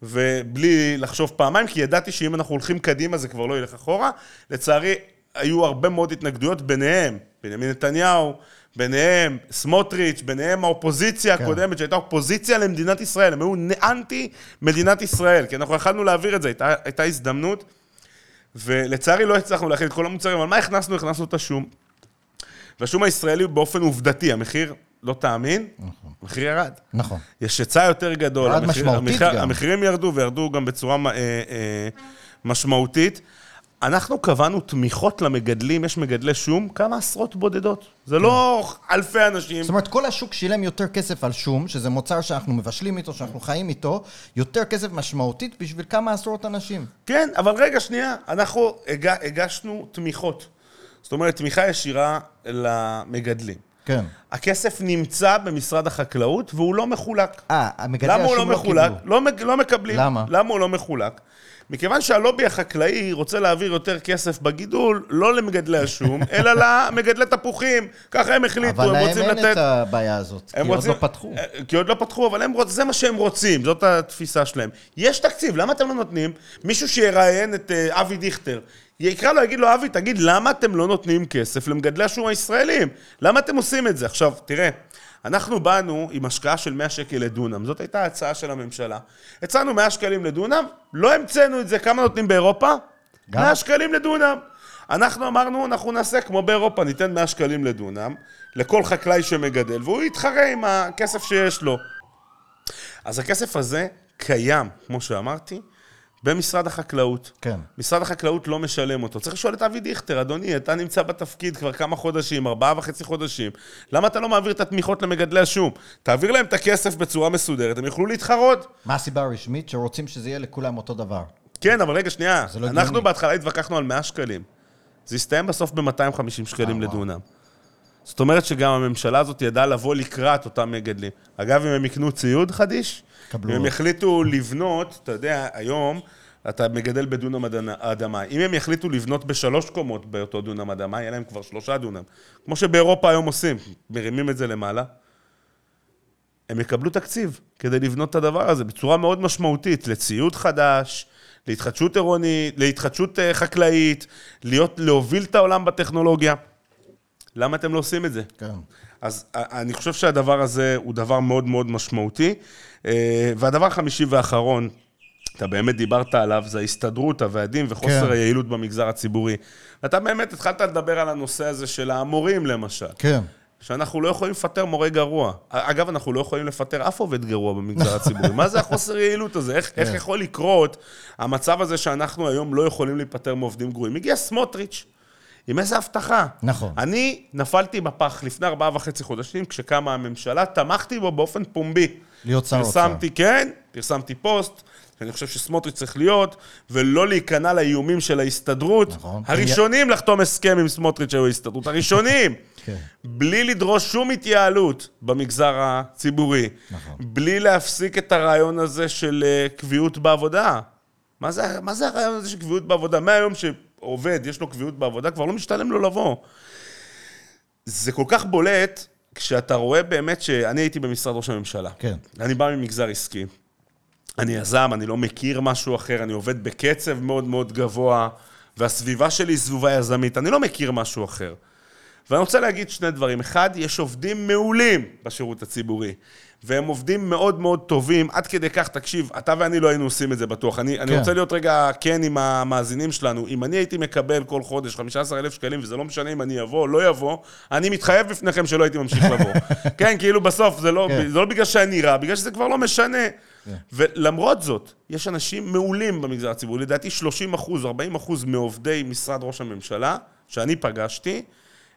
ובלי לחשוב פעמיים, כי ידעתי שאם אנחנו הולכים קדימה זה כבר לא ילך אחורה. לצערי, היו הרבה מאוד התנגדויות, ביניהם בנימין נתניהו, ביניהם סמוטריץ', ביניהם האופוזיציה כן. הקודמת, שהייתה אופוזיציה למדינת ישראל, הם היו אנטי מדינת ישראל, כי אנחנו יכלנו להעביר את זה, הייתה, הייתה הזדמנות, ולצערי לא הצלחנו להכין את כל המוצרים, אבל מה הכנסנו? הכנסנו את השום. והשום הישראלי באופן עובדתי, המחיר, לא תאמין, המחיר ירד. נכון. יש היצע יותר גדול, ירד המחיר- משמעותית המחיר- גם. המחירים ירדו וירדו גם בצורה אה, אה, משמעותית. אנחנו קבענו תמיכות למגדלים, יש מגדלי שום, כמה עשרות בודדות. זה לא אלפי אנשים. זאת אומרת, כל השוק שילם יותר כסף על שום, שזה מוצר שאנחנו מבשלים איתו, שאנחנו חיים איתו, יותר כסף משמעותית בשביל כמה עשרות אנשים. כן, אבל רגע, שנייה, אנחנו הג... הגשנו תמיכות. זאת אומרת, תמיכה ישירה למגדלים. כן. הכסף נמצא במשרד החקלאות והוא לא מחולק. אה, המגדלי למה הוא לא השום לא מחולק? קיבלו. לא, לא מקבלים. למה? למה הוא לא מחולק? מכיוון שהלובי החקלאי רוצה להעביר יותר כסף בגידול, לא למגדלי השום, אלא למגדלי תפוחים. ככה הם החליטו, אבל הם להם רוצים אין לתת... את הבעיה הזאת, כי הם עוד רוצים- לא פתחו. אה, כי עוד לא פתחו, אבל הם רוצ... זה מה שהם רוצים, זאת התפיסה שלהם. יש תקציב, למה אתם לא נותנים? מישהו שיראיין את אה, אבי דיכטר, יקרא לו, יגיד לו, אבי, תגיד, למה אתם לא נותנים כסף למגדלי השום הישראלים? למה אתם עושים את זה? עכשיו, תראה, אנחנו באנו עם השקעה של 100 שקל לדונם, זאת הייתה ההצעה של הממשלה. הצענו 100 שקלים לדונם, לא המצאנו את זה, כמה נותנים באירופה? גם? 100 שקלים לדונם. אנחנו אמרנו, אנחנו נעשה כמו באירופה, ניתן 100 שקלים לדונם לכל חקלאי שמגדל, והוא יתחרה עם הכסף שיש לו. אז הכסף הזה קיים, כמו שאמרתי, במשרד החקלאות. כן. משרד החקלאות לא משלם אותו. צריך לשאול את אבי דיכטר, אדוני, אתה נמצא בתפקיד כבר כמה חודשים, ארבעה וחצי חודשים. למה אתה לא מעביר את התמיכות למגדלי השום? תעביר להם את הכסף בצורה מסודרת, הם יוכלו להתחרות. מה הסיבה הרשמית? שרוצים שזה יהיה לכולם אותו דבר. כן, אבל רגע, שנייה. לא אנחנו הגיוני. בהתחלה התווכחנו על 100 שקלים. זה הסתיים בסוף ב-250 שקלים אה. לדונם. זאת אומרת שגם הממשלה הזאת ידעה לבוא לקראת אותם מגדלים. אגב, אם הם יקנו ציוד חדיש, קבלו אם הם. יחליטו לבנות, אתה יודע, היום אתה מגדל בדונם אדמה. אם הם יחליטו לבנות בשלוש קומות באותו דונם אדמה, יהיה להם כבר שלושה דונם. כמו שבאירופה היום עושים, מרימים את זה למעלה. הם יקבלו תקציב כדי לבנות את הדבר הזה בצורה מאוד משמעותית, לציוד חדש, להתחדשות עירונית, להתחדשות אה, חקלאית, להיות, להוביל את העולם בטכנולוגיה. למה אתם לא עושים את זה? כן. אז אה, אני חושב שהדבר הזה הוא דבר מאוד מאוד משמעותי. אה, והדבר החמישי והאחרון, אתה באמת דיברת עליו, זה ההסתדרות, הוועדים וחוסר כן. היעילות במגזר הציבורי. ואתה באמת התחלת לדבר על הנושא הזה של המורים, למשל. כן. שאנחנו לא יכולים לפטר מורה גרוע. אגב, אנחנו לא יכולים לפטר אף עובד גרוע במגזר הציבורי. מה זה החוסר יעילות הזה? איך, איך יכול לקרות המצב הזה שאנחנו היום לא יכולים להיפטר מעובדים גרועים? הגיע סמוטריץ', עם איזה הבטחה. נכון. אני נפלתי בפח לפני ארבעה וחצי חודשים, כשקמה הממשלה, תמכתי בו באופן פומבי. להיות שר אוצר. פרסמתי, כן, פרסמתי פוסט, שאני חושב שסמוטריץ' צריך להיות, ולא להיכנע לאיומים של ההסתדרות. נכון. הראשונים לחתום הסכם עם סמוטריץ' היו ההסתדרות, הראשונים. כן. בלי לדרוש שום התייעלות במגזר הציבורי. נכון. בלי להפסיק את הרעיון הזה של אה, קביעות בעבודה. מה זה, מה זה הרעיון הזה של קביעות בעבודה? מהיום שעובד, יש לו קביעות בעבודה, כבר לא משתלם לו לבוא. זה כל כך בולט, כשאתה רואה באמת שאני הייתי במשרד ראש הממשלה. כן. אני בא ממגזר עסקי. אני יזם, אני לא מכיר משהו אחר, אני עובד בקצב מאוד מאוד גבוה, והסביבה שלי היא סביבה יזמית, אני לא מכיר משהו אחר. ואני רוצה להגיד שני דברים. אחד, יש עובדים מעולים בשירות הציבורי, והם עובדים מאוד מאוד טובים, עד כדי כך, תקשיב, אתה ואני לא היינו עושים את זה בטוח. אני, אני כן. רוצה להיות רגע כן עם המאזינים שלנו. אם אני הייתי מקבל כל חודש 15,000 שקלים, וזה לא משנה אם אני אבוא או לא אבוא, אני מתחייב בפניכם שלא הייתי ממשיך לבוא. כן, כאילו בסוף, זה לא, כן. זה לא בגלל שאני רע, בגלל שזה כבר לא משנה. כן. ולמרות זאת, יש אנשים מעולים במגזר הציבורי, לדעתי 30 אחוז, 40 אחוז מעובדי משרד ראש הממשלה, שאני פגשתי,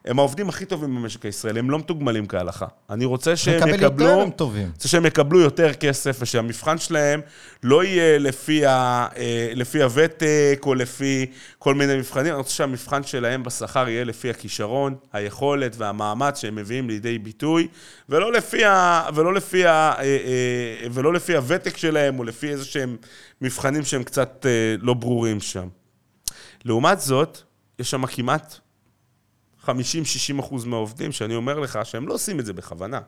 הם העובדים הכי טובים במשק הישראלי, הם לא מתוגמלים כהלכה. אני רוצה שהם לקבל יקבלו... יותר הם טובים. רוצה שהם יקבלו יותר כסף, ושהמבחן שלהם לא יהיה לפי, ה, אה, לפי הוותק או לפי כל מיני מבחנים, אני רוצה שהמבחן שלהם בשכר יהיה לפי הכישרון, היכולת והמאמץ שהם מביאים לידי ביטוי, ולא לפי, ה, ולא לפי, ה, אה, אה, ולא לפי הוותק שלהם, או לפי איזה שהם מבחנים שהם קצת לא ברורים שם. לעומת זאת, יש שם כמעט 50-60 אחוז מהעובדים, שאני אומר לך שהם לא עושים את זה בכוונה.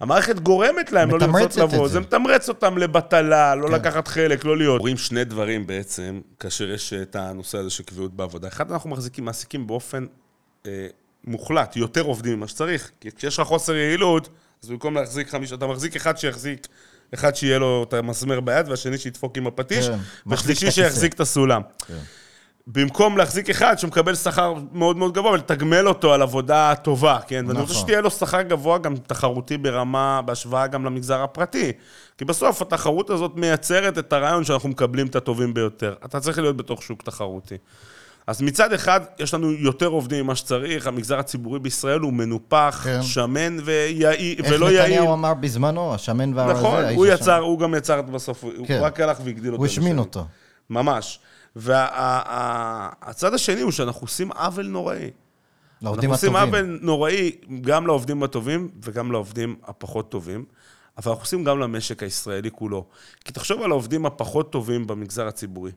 המערכת גורמת להם לא לרצות לבוא, זה. זה מתמרץ אותם לבטלה, לא כן. לקחת חלק, לא להיות. רואים שני דברים בעצם, כאשר יש את הנושא הזה של קביעות בעבודה. אחד, אנחנו מחזיקים, מעסיקים באופן אה, מוחלט יותר עובדים ממה שצריך. כי כשיש לך חוסר יעילות, אז במקום להחזיק חמישה, אתה מחזיק אחד שיחזיק, אחד שיהיה לו את המסמר ביד, והשני שידפוק עם הפטיש, כן, ושלישי. שיחזיק את הסולם. במקום להחזיק אחד שמקבל שכר מאוד מאוד גבוה ולתגמל אותו על עבודה טובה, כן? ואני רוצה נכון. שתהיה לו שכר גבוה גם תחרותי ברמה, בהשוואה גם למגזר הפרטי. כי בסוף התחרות הזאת מייצרת את הרעיון שאנחנו מקבלים את הטובים ביותר. אתה צריך להיות בתוך שוק תחרותי. אז מצד אחד, יש לנו יותר עובדים ממה שצריך, המגזר הציבורי בישראל הוא מנופח, כן. שמן ויעיל, איך ולא יעיל. נתניהו אמר בזמנו, השמן והרזה, נכון, הוא. יצר, הוא גם יצר את בסוף, הוא כן. רק הלך והגדיל אותו. הוא השמין. אותו. ממש. והצד השני הוא שאנחנו עושים עוול נוראי. לעובדים אנחנו עושים הטובים. עוול נוראי גם לעובדים הטובים וגם לעובדים הפחות טובים, אבל אנחנו עושים גם למשק הישראלי כולו. כי תחשוב על העובדים הפחות טובים במגזר הציבורי.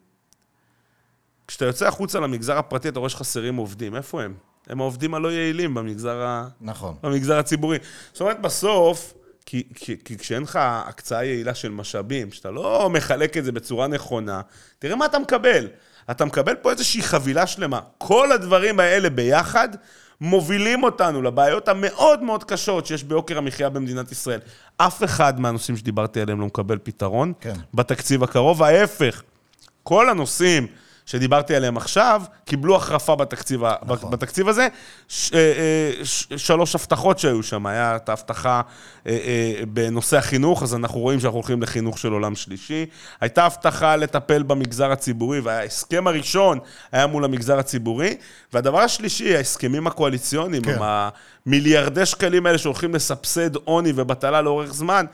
כשאתה יוצא החוצה למגזר הפרטי, אתה רואה שחסרים עובדים. איפה הם? הם העובדים הלא יעילים במגזר, ה... נכון. במגזר הציבורי. זאת אומרת, בסוף, כי, כי, כי כשאין לך הקצאה יעילה של משאבים, כשאתה לא מחלק את זה בצורה נכונה, תראה מה אתה מקבל. אתה מקבל פה איזושהי חבילה שלמה. כל הדברים האלה ביחד מובילים אותנו לבעיות המאוד מאוד קשות שיש ביוקר המחיה במדינת ישראל. אף אחד מהנושאים שדיברתי עליהם לא מקבל פתרון כן. בתקציב הקרוב, ההפך. כל הנושאים שדיברתי עליהם עכשיו, קיבלו החרפה בתקציב, ה- נכון. בתקציב הזה. ש, אה, אה, ש, שלוש הבטחות שהיו שם, היה את ההבטחה אה, בנושא החינוך, אז אנחנו רואים שאנחנו הולכים לחינוך של עולם שלישי. הייתה הבטחה לטפל במגזר הציבורי, וההסכם הראשון היה מול המגזר הציבורי. והדבר השלישי, ההסכמים הקואליציוניים, כן. עם המיליארדי שקלים האלה שהולכים לסבסד עוני ובטלה לאורך זמן.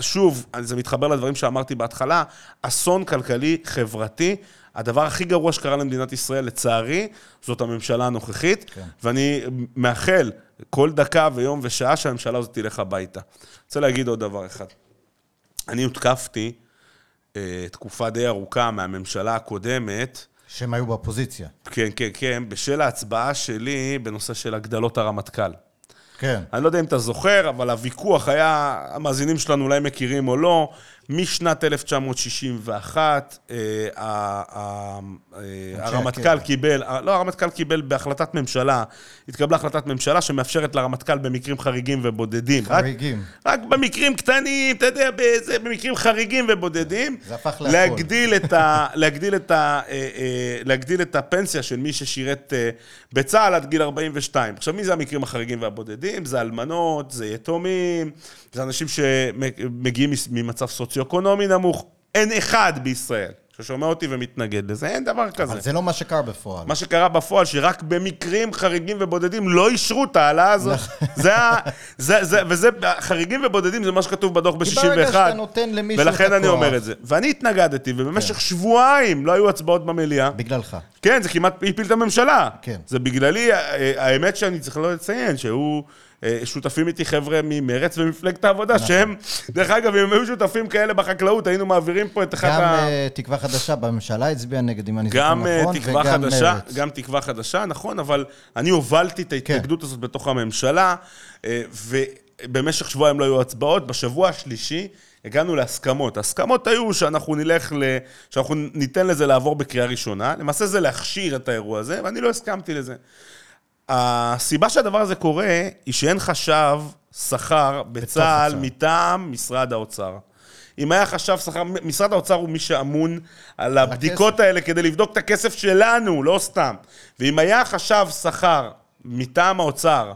שוב, זה מתחבר לדברים שאמרתי בהתחלה, אסון כלכלי חברתי. הדבר הכי גרוע שקרה למדינת ישראל, לצערי, זאת הממשלה הנוכחית, כן. ואני מאחל כל דקה ויום ושעה שהממשלה הזאת תלך הביתה. רוצה להגיד עוד דבר אחד. אני הותקפתי אה, תקופה די ארוכה מהממשלה הקודמת, שהם היו באופוזיציה. כן, כן, כן, בשל ההצבעה שלי בנושא של הגדלות הרמטכ"ל. כן. אני לא יודע אם אתה זוכר, אבל הוויכוח היה, המאזינים שלנו אולי מכירים או לא, משנת 1961, אה, אה, הרמטכ"ל. קיבל, לא, הרמטכ"ל קיבל בהחלטת ממשלה, התקבלה החלטת ממשלה שמאפשרת לרמטכ"ל במקרים חריגים ובודדים. חריגים. רק במקרים קטנים, אתה יודע, במקרים חריגים ובודדים, זה הפך להכל. להגדיל את, אה, אה, הפנסיה של מי ששירת אה, בצה"ל עד גיל 42. עכשיו, מי זה המקרים החריגים והבודדים? זה אלמנות, זה יתומים, זה אנשים שמגיעים ממצב סוציו-אקונומי נמוך. אין אחד בישראל ששומע אותי ומתנגד לזה, אין דבר כזה. אבל זה לא מה שקרה בפועל. מה שקרה בפועל, שרק במקרים חריגים ובודדים לא אישרו את ההעלאה הזאת. נכון. זה ה... זה, זה, וזה, חריגים ובודדים זה מה שכתוב בדוח כי ברגע ב-61. שאתה נותן למישהו את ולכן אני הכוח- אומר את זה. ואני התנגדתי, ובמשך שבועיים לא היו הצבעות במליאה. בגללך. כן, זה כמעט הפיל את הממשלה. כן. זה בגללי, האמת שאני צריך לא לציין, שהיו אה, שותפים איתי חבר'ה ממרץ ומפלגת העבודה, נכון. שהם, דרך אגב, אם הם היו שותפים כאלה בחקלאות, היינו מעבירים פה את אחד גם ה... אה, תקווה חדשה בממשלה הצביעה נגד, אם אני זוכר גם אה, נכון, תקווה וגם חדשה, מרצ. גם תקווה חדשה, נכון, אבל אני הובלתי את ההתנגדות הזאת בתוך הממשלה, אה, ובמשך שבועיים לא היו הצבעות. בשבוע השלישי הגענו להסכמות. ההסכמות היו שאנחנו נלך ל... שאנחנו ניתן לזה לעבור בקריאה ראשונה. למעשה זה להכשיר את האירוע הזה, ואני לא הסכמתי לזה. הסיבה שהדבר הזה קורה, היא שאין חשב שכר בצה"ל. מטעם משרד האוצר. אם היה חשב שכר, משרד האוצר הוא מי שאמון על הבדיקות האלה כדי לבדוק את הכסף שלנו, לא סתם. ואם היה חשב שכר מטעם האוצר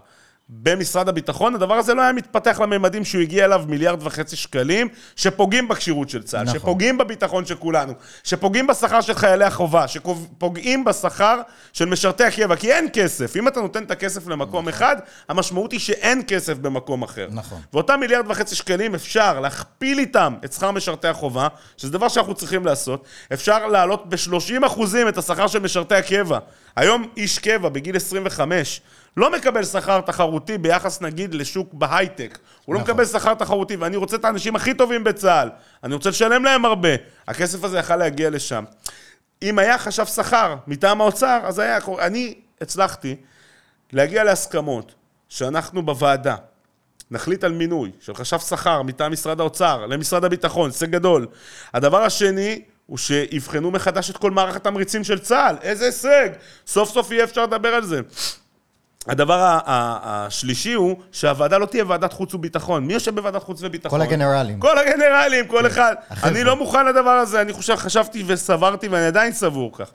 במשרד הביטחון, הדבר הזה לא היה מתפתח לממדים שהוא הגיע אליו מיליארד וחצי שקלים, שפוגעים בכשירות של צה"ל, נכון. שפוגעים בביטחון של כולנו, שפוגעים בשכר של חיילי החובה, שפוגעים בשכר של משרתי הקבע, כי אין כסף. אם אתה נותן את הכסף למקום אחד, המשמעות היא שאין כסף במקום אחר. נכון. ואותם מיליארד וחצי שקלים אפשר להכפיל איתם את שכר משרתי החובה, שזה דבר שאנחנו צריכים לעשות. אפשר להעלות ב-30 אחוזים את השכר של משרתי הקבע. היום איש קבע בגיל 25 לא מקבל שכר תחרותי ביחס נגיד לשוק בהייטק. הוא לא נכון. מקבל שכר תחרותי, ואני רוצה את האנשים הכי טובים בצה"ל. אני רוצה לשלם להם הרבה. הכסף הזה יכל להגיע לשם. אם היה חשב שכר מטעם האוצר, אז היה... אני הצלחתי להגיע להסכמות שאנחנו בוועדה נחליט על מינוי של חשב שכר מטעם משרד האוצר למשרד הביטחון, הישג גדול. הדבר השני הוא שיבחנו מחדש את כל מערך התמריצים של צה"ל. איזה הישג! סוף סוף יהיה אפשר לדבר על זה. הדבר השלישי הוא שהוועדה לא תהיה ועדת חוץ וביטחון. מי יושב בוועדת חוץ וביטחון? כל הגנרלים. כל הגנרלים, כל אחד. החבר'ה. אני לא מוכן לדבר הזה, אני חושב, חשבתי וסברתי, ואני עדיין סבור כך.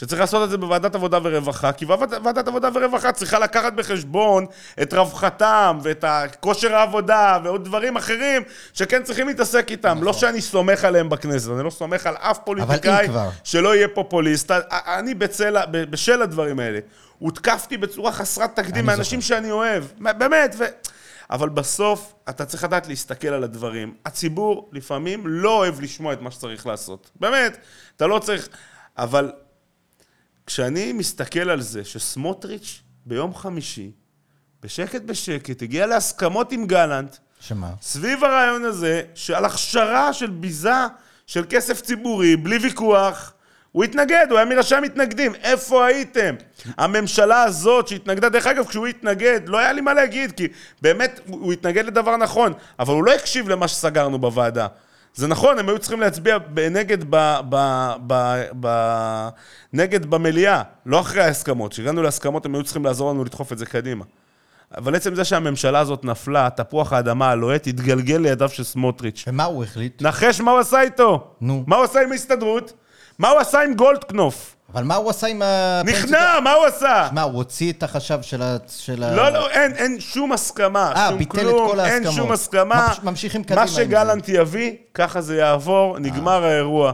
שצריך לעשות את זה בוועדת עבודה ורווחה, כי ועדת, ועדת עבודה ורווחה צריכה לקחת בחשבון את רווחתם ואת כושר העבודה ועוד דברים אחרים שכן צריכים להתעסק איתם. נכון. לא שאני סומך עליהם בכנסת, אני לא סומך על אף פוליטיקאי. שלא יהיה פופוליסט. אני בצל, בשל הדברים האלה, הותקפתי בצורה חסרת תקדים מאנשים שאני אוהב. באמת, ו... אבל בסוף אתה צריך לדעת להסתכל על הדברים. הציבור לפעמים לא אוהב לשמוע את מה שצריך לעשות. באמת, אתה לא צריך... אבל כשאני מסתכל על זה שסמוטריץ' ביום חמישי, בשקט בשקט, הגיע להסכמות עם גלנט, שמה? סביב הרעיון הזה, שעל הכשרה של ביזה של כסף ציבורי, בלי ויכוח, הוא התנגד, הוא היה מראשי המתנגדים. איפה הייתם? הממשלה הזאת שהתנגדה, דרך אגב, כשהוא התנגד, לא היה לי מה להגיד, כי באמת, הוא התנגד לדבר נכון, אבל הוא לא הקשיב למה שסגרנו בוועדה. זה נכון, הם היו צריכים להצביע נגד, ב, ב, ב, ב, נגד במליאה, לא אחרי ההסכמות. כשהגענו להסכמות, הם היו צריכים לעזור לנו לדחוף את זה קדימה. אבל עצם זה שהממשלה הזאת נפלה, תפוח האדמה הלוהט התגלגל לידיו של סמוטריץ'. ומה הוא החליט? נחש מה הוא עשה איתו. נו. מה הוא עשה עם ההסתדרות? מה הוא עשה עם גולדקנופ? אבל מה הוא עשה עם ה... נכנע, מה הוא עשה? מה, הוא הוציא את החשב של ה... של ה- לא, לא, אין, אין שום הסכמה, אה, ביטל את כלום, כל אין ההסכמות. שום הסכמה. ממש- ממשיכים קדימה מה. אה. שגלנט יביא, ככה זה יעבור, נגמר האירוע.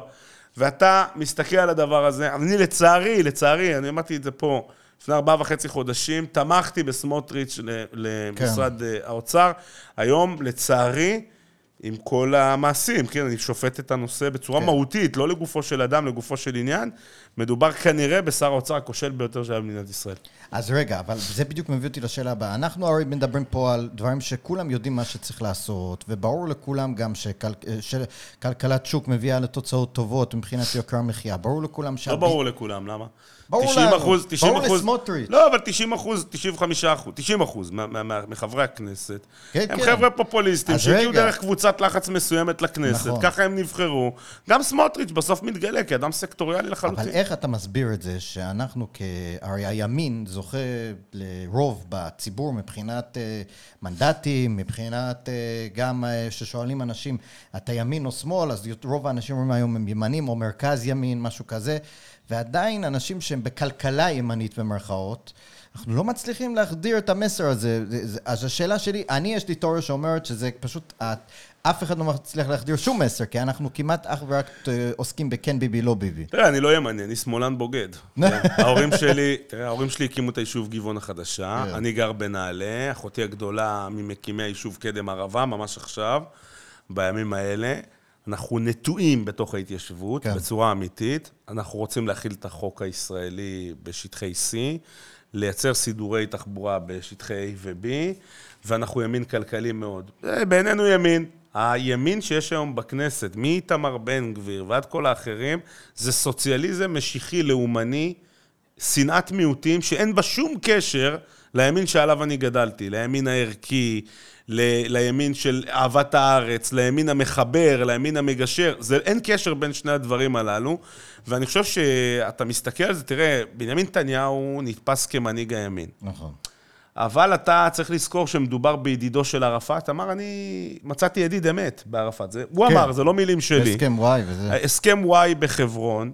ואתה מסתכל על הדבר הזה, אני לצערי, לצערי, אני אמרתי את זה פה, לפני ארבעה וחצי חודשים, תמכתי בסמוטריץ' למשרד כן. אה, האוצר. היום, לצערי, עם כל המעשים, כן, אני שופט את הנושא בצורה כן. מהותית, לא לגופו של אדם, לגופו של עניין. מדובר כנראה בשר האוצר הכושל ביותר שהיה במדינת ישראל. אז רגע, אבל זה בדיוק מביא אותי לשאלה הבאה. אנחנו הרי מדברים פה על דברים שכולם יודעים מה שצריך לעשות, וברור לכולם גם שכל, שכלכלת שוק מביאה לתוצאות טובות מבחינת יוקר המחיה. ברור לכולם שה... לא ברור לכולם, למה? ברור 90 לנו. אחוז, 90 ברור אחוז. לסמוטריץ'. לא, אבל 90 אחוז, 95 אחוז, 90 אחוז מה- מה- מה- מחברי הכנסת. כן, הם כן. חבר'ה פופוליסטים שהגיעו. דרך קבוצת לחץ מסוימת לכנסת, נכון. ככה הם נבחרו. גם סמוטריץ' בסוף מתגלה כאדם סקטוריאלי לחלוטין. אבל איך אתה מסביר את זה שאנחנו, כ... הרי הימין זוכה לרוב בציבור מבחינת אה, מנדטים, מבחינת אה, גם אה, ששואלים אנשים, אתה ימין או שמאל, אז רוב האנשים אומרים היום הם ימנים או מרכז ימין, משהו כזה, ועדיין אנשים שהם בכלכלה ימנית במרכאות, אנחנו לא מצליחים להחדיר את המסר הזה. זה- זה- אז השאלה שלי, אני יש לי תיאוריה שאומרת שזה פשוט, אף אחד לא מצליח להחדיר שום מסר, כי אנחנו כמעט אך ורק אה, עוסקים בכן ביבי, לא ביבי. תראה, אני לא ימני, אני שמאלן בוגד. כן. ההורים שלי, תראה, ההורים שלי הקימו את היישוב גבעון החדשה, כן. אני גר בנעלה, אחותי הגדולה ממקימי היישוב קדם ערבה, ממש עכשיו, בימים האלה. אנחנו נטועים בתוך ההתיישבות, כן. בצורה אמיתית. אנחנו רוצים להכיל את החוק הישראלי בשטחי C, לייצר סידורי תחבורה בשטחי A ו-B, ואנחנו ימין כלכלי מאוד. זה בעינינו ימין. הימין שיש היום בכנסת, מאיתמר בן גביר ועד כל האחרים, זה סוציאליזם משיחי לאומני, שנאת מיעוטים, שאין בה שום קשר לימין שעליו אני גדלתי, לימין הערכי, ל- לימין של אהבת הארץ, לימין המחבר, לימין המגשר. זה, אין קשר בין שני הדברים הללו, ואני חושב שאתה מסתכל על זה, תראה, בנימין נתניהו נתפס כמנהיג הימין. נכון. אבל אתה צריך לזכור שמדובר בידידו של ערפאת. אמר, אני מצאתי ידיד אמת בערפאת. זה, הוא כן. אמר, זה לא מילים שלי. הסכם וואי וזה. הסכם וואי בחברון,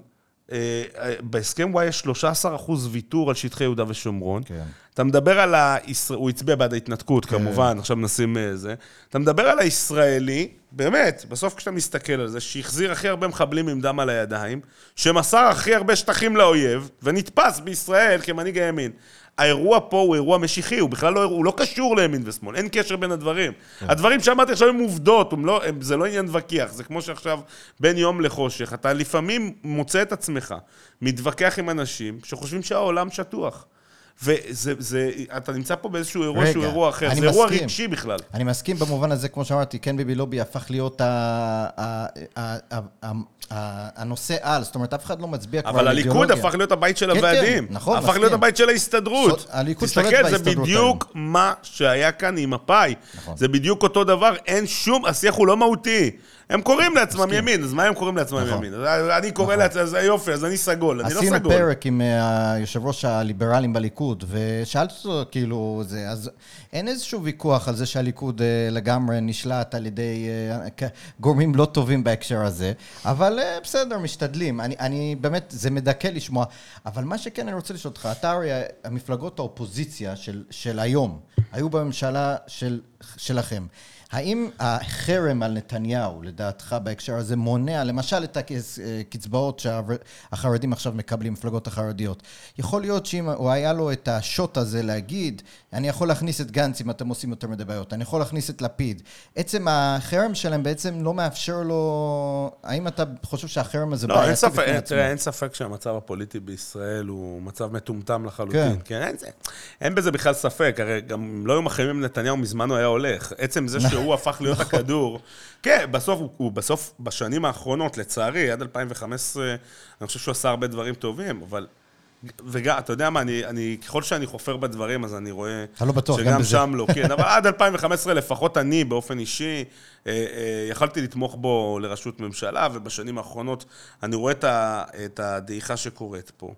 אה, אה, בהסכם וואי יש 13 אחוז ויתור על שטחי יהודה ושומרון. כן. אתה מדבר על ה... הוא הצביע בעד ההתנתקות, כן. כמובן, עכשיו מנסים אה, זה. אתה מדבר על הישראלי, באמת, בסוף כשאתה מסתכל על זה, שהחזיר הכי הרבה מחבלים עם דם על הידיים, שמסר הכי הרבה שטחים לאויב, ונתפס בישראל כמנהיג הימין. האירוע פה הוא אירוע משיחי, הוא בכלל לא, הוא לא קשור לימין ושמאל, אין קשר בין הדברים. כן. הדברים שאמרתי עכשיו הם עובדות, הם לא, הם, זה לא עניין מתווכח, זה כמו שעכשיו בין יום לחושך, אתה לפעמים מוצא את עצמך מתווכח עם אנשים שחושבים שהעולם שטוח. וזה, זה, אתה נמצא פה באיזשהו אירוע רגע, שהוא אירוע אחר, זה מסכים. אירוע רגשי בכלל. אני מסכים במובן הזה, כמו שאמרתי, כן ביבי לובי הפך להיות ה, ה, ה, ה, ה, הנושא על, זאת אומרת, אף אחד לא מצביע כבר על אידיאולוגיה. אבל הליכוד הפך להיות הבית של כן, כן הוועדים. כן, נכון, הפך מסכים. להיות הבית של ההסתדרות. הליכוד שולט בהסתדרות. תסתכל, זה בדיוק. מה שהיה כאן עם מפא"י. נכון. זה בדיוק אותו דבר, אין שום, השיח הוא לא מהותי. הם קוראים לעצמם. ימין, אז מה הם קוראים לעצמם נכון. ימין? אני קורא נכון. לעצמם, אז יופי, אז אני סגול, אני לא סגול. עשינו פרק עם אה, היושב ראש הליברלים בליכוד, ושאלתי אותו, כאילו, זה, אז אין איזשהו ויכוח על זה שהליכוד אה, לגמרי נשלט על ידי אה, גורמים לא טובים בהקשר הזה, אבל בסדר, משתדלים. אני, אני באמת, זה מדכא לשמוע. אבל מה שכן אני רוצה לשאול אותך, אתה הרי המפלגות האופוזיציה של, של היום, היו בממשלה של, שלכם. האם החרם על נתניהו, לדעתך, בהקשר הזה, מונע למשל את הקצבאות שהחרדים עכשיו מקבלים, מפלגות החרדיות? יכול להיות שאם הוא היה לו את השוט הזה להגיד, אני יכול להכניס את גנץ אם אתם עושים יותר מדי בעיות, אני יכול להכניס את לפיד. עצם החרם שלהם בעצם לא מאפשר לו... האם אתה חושב שהחרם הזה לא, בעייתי בפני עצמו? תראה, אין ספק שהמצב הפוליטי בישראל הוא מצב מטומטם לחלוטין. כן. כן אין, אין בזה בכלל ספק, הרי גם אם לא היו מחרימים נתניהו, מזמן הוא היה הולך. עצם זה שהוא... שהוא הפך להיות נכון. הכדור. כן, בסוף, הוא, הוא בסוף, בשנים האחרונות, לצערי, עד 2015, אני חושב שהוא עשה הרבה דברים טובים, אבל... וגם, אתה יודע מה, אני, אני, ככל שאני חופר בדברים, אז אני רואה... אתה לא בטוח, גם בזה. שגם שם לא, כן. אבל עד 2015, לפחות אני, באופן אישי, אה, אה, יכלתי לתמוך בו לראשות ממשלה, ובשנים האחרונות אני רואה את הדעיכה שקורית פה.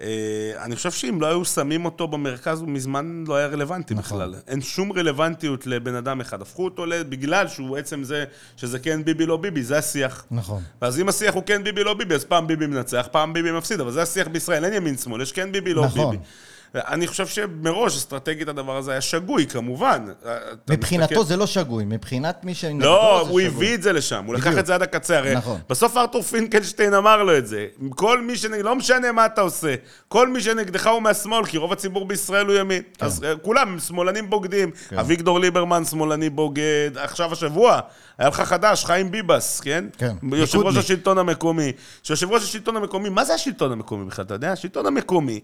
אה, אני חושב שאם לא היו שמים אותו במרכז, הוא מזמן לא היה רלוונטי נכון. בכלל. אין שום רלוונטיות לבן אדם אחד. הפכו אותו בגלל שהוא עצם זה, שזה כן ביבי לא ביבי, זה השיח. נכון. ואז אם השיח הוא כן ביבי לא ביבי, אז פעם ביבי מנצח, פעם ביבי מפסיד, אבל זה השיח בישראל, אין ימין שמאל, יש כן ביבי לא נכון. ביבי. אני חושב שמראש, אסטרטגית הדבר הזה היה שגוי, כמובן. מבחינתו מסתכל... זה לא שגוי, מבחינת מי שנגדו לא, זה שגוי. הוא הביא את זה לשם, הוא לקח את זה עד הקצה. הרי נכון. בסוף ארתור פינקלשטיין אמר לו את זה. כל מי שנגד... לא משנה מה אתה עושה, כל מי שנגדך הוא מהשמאל, כי רוב הציבור בישראל הוא ימין. כן. אז uh, כולם הם שמאלנים בוגדים. כן. אביגדור ליברמן שמאלני בוגד. עכשיו השבוע, היה לך חדש, חיים ביבס, כן? כן. יושב ראש השלטון המקומי. שיושב ראש השלטון המקומי, מה זה השלטון המקומי בכלל, אתה יודע? השלטון המקומי.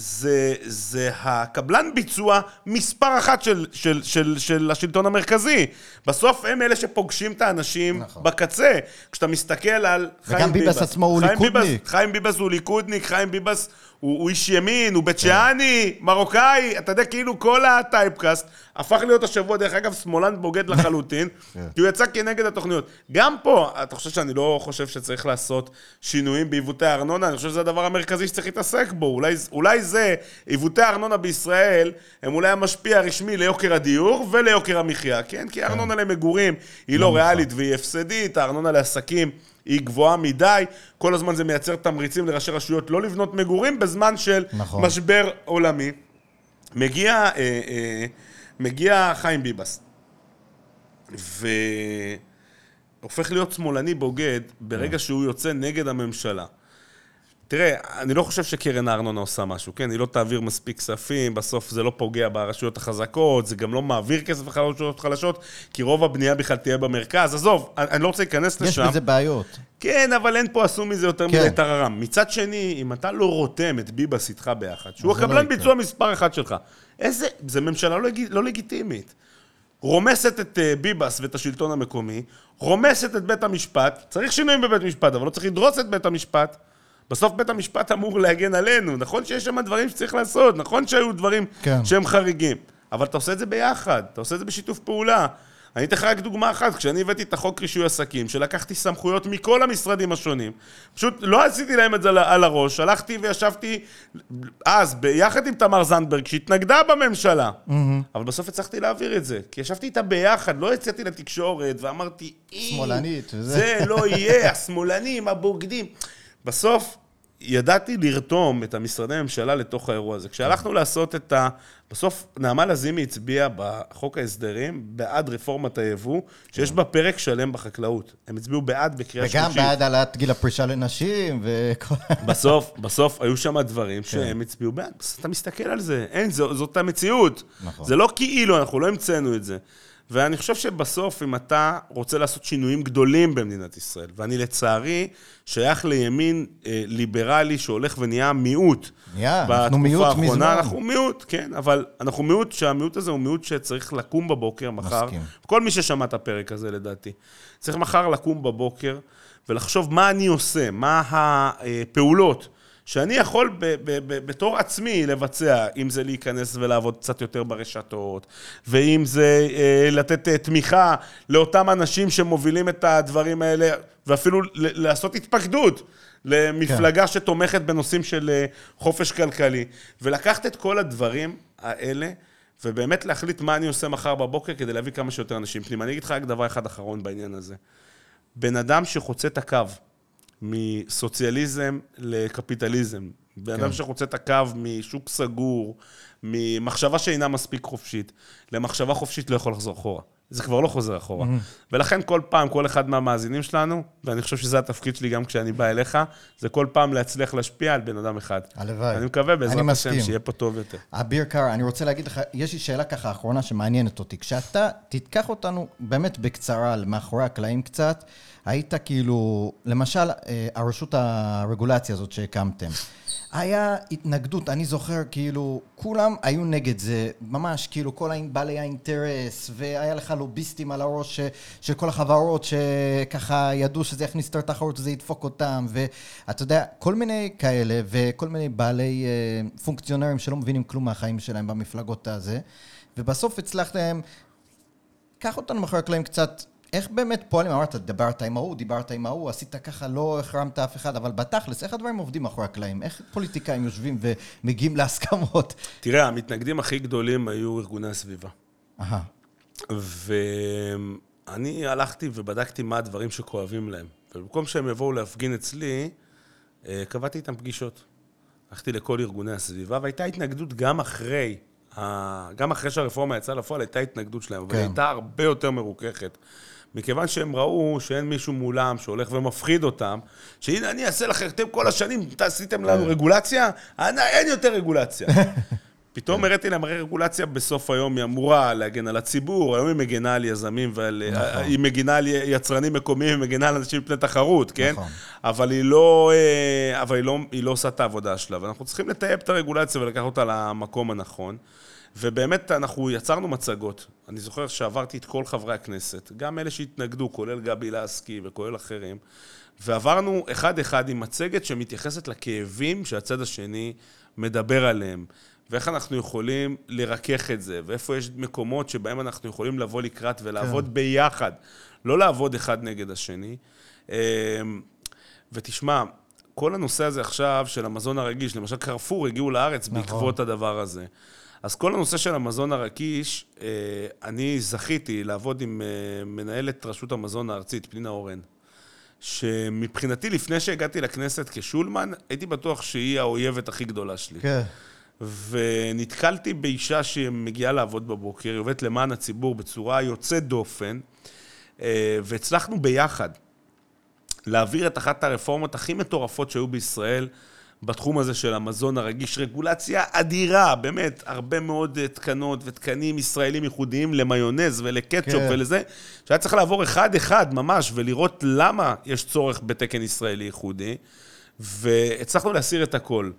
זה, זה הקבלן ביצוע מספר אחת של, של, של, של השלטון המרכזי. בסוף הם אלה שפוגשים את האנשים נכון. בקצה. כשאתה מסתכל על חיים ביבס. וגם ביבס עצמו הוא ליכודניק. חיים ביבס הוא ליכודניק, חיים ביבס הוא, הוא איש ימין, הוא בית שאני, מרוקאי, אתה יודע, כאילו כל הטייפקאסט הפך להיות השבוע, דרך אגב, שמאלן בוגד לחלוטין, כן. כי הוא יצא כנגד התוכניות. גם פה, אתה חושב שאני לא חושב שצריך לעשות שינויים בעיוותי הארנונה, אני חושב שזה הדבר המרכזי שצריך להתעסק בו. אולי, אולי זה, עיוותי הארנונה בישראל, הם אולי המשפיע הרשמי ליוקר הדיור וליוקר המחיה, כן? כי הארנונה כן. למגורים היא לא, לא ריאלית והיא הפסדית, הארנונה לעסקים... היא גבוהה מדי, כל הזמן זה מייצר תמריצים לראשי רשויות לא לבנות מגורים בזמן של נכון. משבר עולמי. מגיע, אה, אה, מגיע חיים ביבס, והופך להיות שמאלני בוגד ברגע כן. שהוא יוצא נגד הממשלה. תראה, אני לא חושב שקרן הארנונה עושה משהו, כן? היא לא תעביר מספיק כספים, בסוף זה לא פוגע ברשויות החזקות, זה גם לא מעביר כסף לרשויות חלשות, כי רוב הבנייה בכלל תהיה במרכז. עזוב, אני לא רוצה להיכנס לשם. יש בזה בעיות. כן, אבל אין פה, עשו מזה יותר כן. מדי טררם. מצד שני, אם אתה לא רותם את ביבס איתך ביחד, שהוא לא הקבלן לא ביצוע מספר אחת שלך, איזה... זה ממשלה לא, לא לגיטימית. רומסת את uh, ביבס ואת השלטון המקומי, רומסת את בית המשפט, צריך שינויים בבית משפט, אבל לא צריך לדרוס את בית המשפט. בסוף בית המשפט אמור להגן עלינו, נכון שיש שם דברים שצריך לעשות, נכון שהיו דברים כן. שהם חריגים, אבל אתה עושה את זה ביחד, אתה עושה את זה בשיתוף פעולה. אני אתן לך רק דוגמה אחת, כשאני הבאתי את החוק רישוי עסקים, שלקחתי סמכויות מכל המשרדים השונים, פשוט לא עשיתי להם את זה על הראש, הלכתי וישבתי אז ביחד עם תמר זנדברג, שהתנגדה בממשלה, mm-hmm. אבל בסוף הצלחתי להעביר את זה, כי ישבתי איתה ביחד, לא יצאתי לתקשורת ואמרתי, שמאלנית, זה לא יהיה, השמאלנים, הבוגדים. בסוף, ידעתי לרתום את המשרדי הממשלה לתוך האירוע הזה. כשהלכנו לעשות את ה... בסוף נעמה לזימי הצביעה בחוק ההסדרים בעד רפורמת היבוא, שיש בה פרק שלם בחקלאות. הם הצביעו בעד בקריאה וגם שלישית. בעד העלאת גיל הפרישה לנשים, וכל... בסוף, בסוף היו שם דברים כן. שהם הצביעו בעד. אתה מסתכל על זה, אין, זאת המציאות. נכון. זה לא כאילו, אנחנו לא המצאנו את זה. ואני חושב שבסוף, אם אתה רוצה לעשות שינויים גדולים במדינת ישראל, ואני לצערי שייך לימין אה, ליברלי שהולך ונהיה מיעוט. נהיה, אנחנו מיעוט האחרונה מזמן. אנחנו מיעוט, כן, אבל אנחנו מיעוט, שהמיעוט הזה הוא מיעוט שצריך לקום בבוקר, מחר. מסכים. כל מי ששמע את הפרק הזה, לדעתי. צריך מחר לקום בבוקר ולחשוב מה אני עושה, מה הפעולות שאני יכול ב- ב- ב- בתור עצמי לבצע, אם זה להיכנס ולעבוד קצת יותר ברשתות, ואם זה אה, לתת אה, תמיכה לאותם אנשים שמובילים את הדברים האלה, ואפילו ל- לעשות התפקדות. למפלגה כן. שתומכת בנושאים של אה, חופש כלכלי, ולקחת את כל הדברים האלה, ובאמת להחליט מה אני עושה מחר בבוקר כדי להביא כמה שיותר אנשים פנימה. אני אגיד לך רק דבר אחד אחרון בעניין הזה. בן אדם שחוצה את הקו מסוציאליזם לקפיטליזם, בן אדם שחוצה את הקו משוק סגור, ממחשבה שאינה מספיק חופשית, למחשבה חופשית לא יכול לחזור אחורה. זה כבר לא חוזר אחורה. ולכן כל פעם, כל אחד מהמאזינים שלנו, ואני חושב שזה התפקיד שלי גם כשאני בא אליך, זה כל פעם להצליח להשפיע על בן אדם אחד. הלוואי. אני מקווה בעזרת השם מסכים. שיהיה פה טוב יותר. אביר קארה, אני רוצה להגיד לך, יש לי שאלה ככה אחרונה שמעניינת אותי. כשאתה תיקח אותנו באמת בקצרה מאחורי הקלעים קצת, היית כאילו, למשל, אה, הרשות הרגולציה הזאת שהקמתם. היה התנגדות, אני זוכר, כאילו, כולם היו נגד זה, ממש, כאילו, כל בעלי האינטרס, והיה לך לוביסטים על הראש ש- של כל החברות, שככה ידעו שזה יכניס יותר תחרות וזה ידפוק אותם, ואתה יודע, כל מיני כאלה, וכל מיני בעלי אה, פונקציונרים שלא מבינים כלום מהחיים שלהם במפלגות הזה, ובסוף הצלחתם, קח אותנו מאחורי הקלעים קצת. איך באמת פועלים? אמרת, דיברת עם ההוא, דיברת עם ההוא, עשית ככה, לא החרמת אף אחד, אבל בתכלס, איך הדברים עובדים מאחורי הקלעים? איך פוליטיקאים יושבים ומגיעים להסכמות? תראה, המתנגדים הכי גדולים היו ארגוני הסביבה. אהה, ואני הלכתי ובדקתי מה הדברים שכואבים להם. ובמקום שהם יבואו להפגין אצלי, אה, קבעתי איתם פגישות. הלכתי לכל ארגוני הסביבה, והייתה התנגדות גם אחרי, גם אחרי שהרפורמה יצאה לפועל, הייתה התנגדות שלהם, אבל כן. היא הייתה הרבה יותר מרוככת. מכיוון שהם ראו שאין מישהו מולם שהולך ומפחיד אותם, שהנה, אני אעשה לכם, אתם כל השנים עשיתם לנו כן. רגולציה, אני- אין יותר רגולציה. פתאום הראיתי להם, הרי רגולציה בסוף היום היא אמורה להגן על הציבור, היום היא מגינה על יזמים ועל... נכון. היא מגינה על יצרנים מקומיים, היא מגינה על אנשים מפני תחרות, כן? נכון. אבל היא לא, אה, אבל היא לא, היא לא עושה את העבודה שלה, ואנחנו צריכים לטייב את הרגולציה ולקח אותה למקום הנכון. ובאמת, אנחנו יצרנו מצגות. אני זוכר שעברתי את כל חברי הכנסת, גם אלה שהתנגדו, כולל גבי לסקי וכולל אחרים, ועברנו אחד-אחד עם מצגת שמתייחסת לכאבים שהצד השני מדבר עליהם. ואיך אנחנו יכולים לרכך את זה, ואיפה יש מקומות שבהם אנחנו יכולים לבוא לקראת ולעבוד כן. ביחד, לא לעבוד אחד נגד השני. אמ, ותשמע, כל הנושא הזה עכשיו של המזון הרגיש, למשל קרפור הגיעו לארץ נכון. בעקבות הדבר הזה. אז כל הנושא של המזון הרגיש, אה, אני זכיתי לעבוד עם אה, מנהלת רשות המזון הארצית, פנינה אורן, שמבחינתי, לפני שהגעתי לכנסת כשולמן, הייתי בטוח שהיא האויבת הכי גדולה שלי. כן. ונתקלתי באישה שמגיעה לעבוד בבוקר, היא עובדת למען הציבור בצורה יוצאת דופן, אה, והצלחנו ביחד להעביר את אחת הרפורמות הכי מטורפות שהיו בישראל בתחום הזה של המזון הרגיש. רגולציה אדירה, באמת, הרבה מאוד אה, תקנות ותקנים ישראלים ייחודיים למיונז ולקטשופ כן. ולזה, שהיה צריך לעבור אחד-אחד ממש ולראות למה יש צורך בתקן ישראלי ייחודי, והצלחנו להסיר את הכל.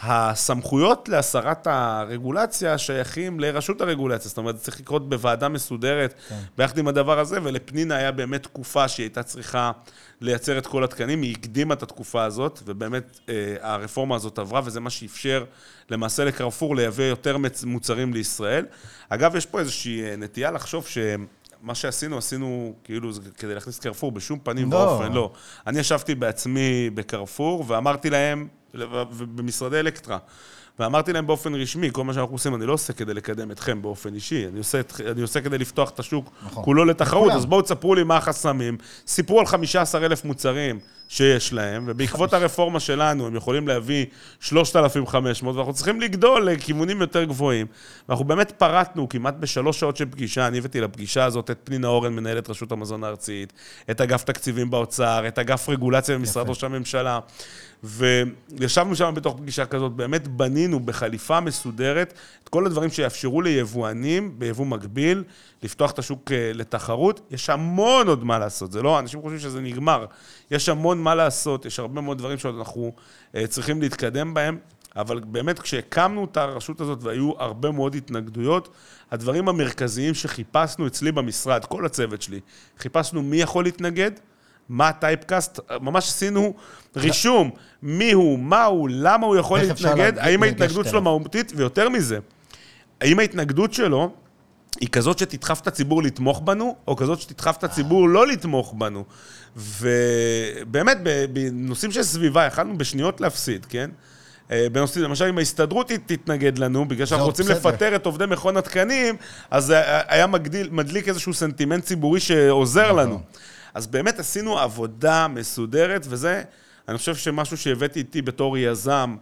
הסמכויות להסרת הרגולציה שייכים לרשות הרגולציה, זאת אומרת, זה צריך לקרות בוועדה מסודרת כן. ביחד עם הדבר הזה, ולפנינה היה באמת תקופה שהיא הייתה צריכה לייצר את כל התקנים, היא הקדימה את התקופה הזאת, ובאמת אה, הרפורמה הזאת עברה, וזה מה שאפשר למעשה לקרפור לייבא יותר מוצרים לישראל. אגב, יש פה איזושהי אה, נטייה לחשוב ש... מה שעשינו, עשינו כאילו כדי להכניס קרפור, בשום פנים לא. ואופן, לא. אני ישבתי בעצמי בקרפור ואמרתי להם, במשרדי אלקטרה, ואמרתי להם באופן רשמי, כל מה שאנחנו עושים, אני לא עושה כדי לקדם אתכם באופן אישי, אני עושה, אני עושה כדי לפתוח את השוק נכון. כולו לתחרות. אז בואו תספרו לי מה החסמים. סיפרו על 15,000 מוצרים שיש להם, ובעקבות הרפורמה שלנו הם יכולים להביא 3,500, ואנחנו צריכים לגדול לכיוונים יותר גבוהים. ואנחנו באמת פרטנו כמעט בשלוש שעות של פגישה, אני הבאתי לפגישה הזאת את פנינה אורן, מנהלת רשות המזון הארצית, את אגף תקציבים באוצר, את אגף רגולציה במשרד ראש הממשלה. וישבנו שם בתוך פגישה כזאת, באמת בנינו בחליפה מסודרת את כל הדברים שיאפשרו ליבואנים ביבוא מקביל לפתוח את השוק אה, לתחרות. יש המון עוד מה לעשות, זה לא, אנשים חושבים שזה נגמר. יש המון מה לעשות, יש הרבה מאוד דברים שאנחנו אה, צריכים להתקדם בהם. אבל באמת, כשהקמנו את הרשות הזאת והיו הרבה מאוד התנגדויות, הדברים המרכזיים שחיפשנו אצלי במשרד, כל הצוות שלי, חיפשנו מי יכול להתנגד, מה הטייפקאסט, ממש עשינו רישום, מי הוא, מה הוא, למה הוא יכול להתנגד, האם ההתנגדות שלו מהותית, ויותר מזה, האם ההתנגדות שלו היא כזאת שתדחף את הציבור לתמוך בנו, או כזאת שתדחף את הציבור לא לתמוך בנו. ובאמת, בנושאים של סביבה, יכלנו בשניות להפסיד, כן? אה, בנושאים, למשל, אם ההסתדרות תתנגד לנו, בגלל שאנחנו רוצים בסדר. לפטר את עובדי מכון התקנים, אז היה מגדיל, מדליק איזשהו סנטימנט ציבורי שעוזר נכון. לנו. אז באמת עשינו עבודה מסודרת, וזה, אני חושב שמשהו שהבאתי איתי בתור יזם,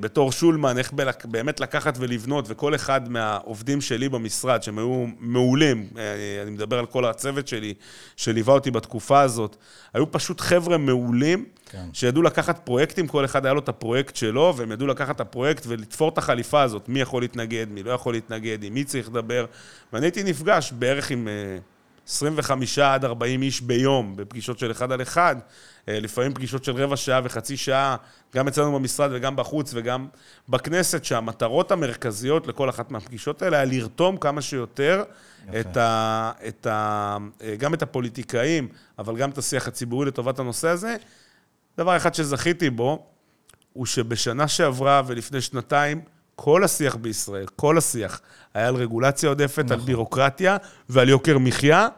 בתור שולמן, איך באמת לקחת ולבנות, וכל אחד מהעובדים שלי במשרד, שהם היו מעולים, אה, אני מדבר על כל הצוות שלי, שליווה אותי בתקופה הזאת, היו פשוט חבר'ה מעולים, כן. שידעו לקחת פרויקטים, כל אחד היה לו את הפרויקט שלו, והם ידעו לקחת את הפרויקט ולתפור את החליפה הזאת, מי יכול להתנגד, מי לא יכול להתנגד, עם מי צריך לדבר, ואני הייתי נפגש בערך עם... 25 עד 40 איש ביום, בפגישות של אחד על אחד, אה, לפעמים פגישות של רבע שעה וחצי שעה, גם אצלנו במשרד וגם בחוץ וגם בכנסת, שהמטרות המרכזיות לכל אחת מהפגישות האלה היה לרתום כמה שיותר את ה, את ה, אה, גם את הפוליטיקאים, אבל גם את השיח הציבורי לטובת הנושא הזה. דבר אחד שזכיתי בו, הוא שבשנה שעברה ולפני שנתיים, כל השיח בישראל, כל השיח, היה על רגולציה עודפת, נכון. על בירוקרטיה ועל יוקר מחיה,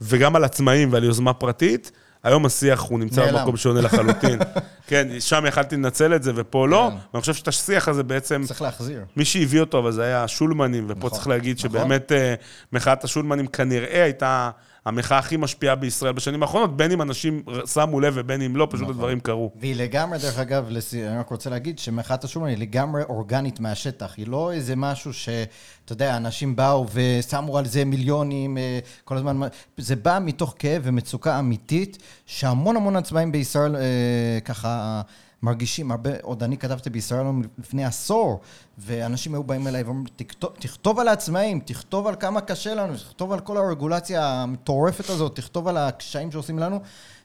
וגם על עצמאים ועל יוזמה פרטית. היום השיח הוא נמצא במקום שונה לחלוטין. כן, שם יכלתי לנצל את זה, ופה לא. כן. ואני חושב שאת השיח הזה בעצם... צריך להחזיר. מי שהביא אותו, אבל זה היה השולמנים, ופה נכון, צריך להגיד נכון. שבאמת אה, מחאת השולמנים כנראה הייתה... המחאה הכי משפיעה בישראל בשנים האחרונות, בין אם אנשים שמו לב ובין אם לא, פשוט נכון. הדברים קרו. והיא לגמרי, דרך אגב, לסי... אני רק רוצה להגיד שמחאת השולמן היא לגמרי אורגנית מהשטח. היא לא איזה משהו שאתה יודע, אנשים באו ושמו על זה מיליונים אה, כל הזמן. זה בא מתוך כאב ומצוקה אמיתית, שהמון המון עצמאים בישראל אה, ככה... מרגישים הרבה, עוד אני כתבתי בישראל לפני עשור, ואנשים היו באים אליי ואומרים, תכתוב, תכתוב על העצמאים, תכתוב על כמה קשה לנו, תכתוב על כל הרגולציה המטורפת הזאת, תכתוב על הקשיים שעושים לנו,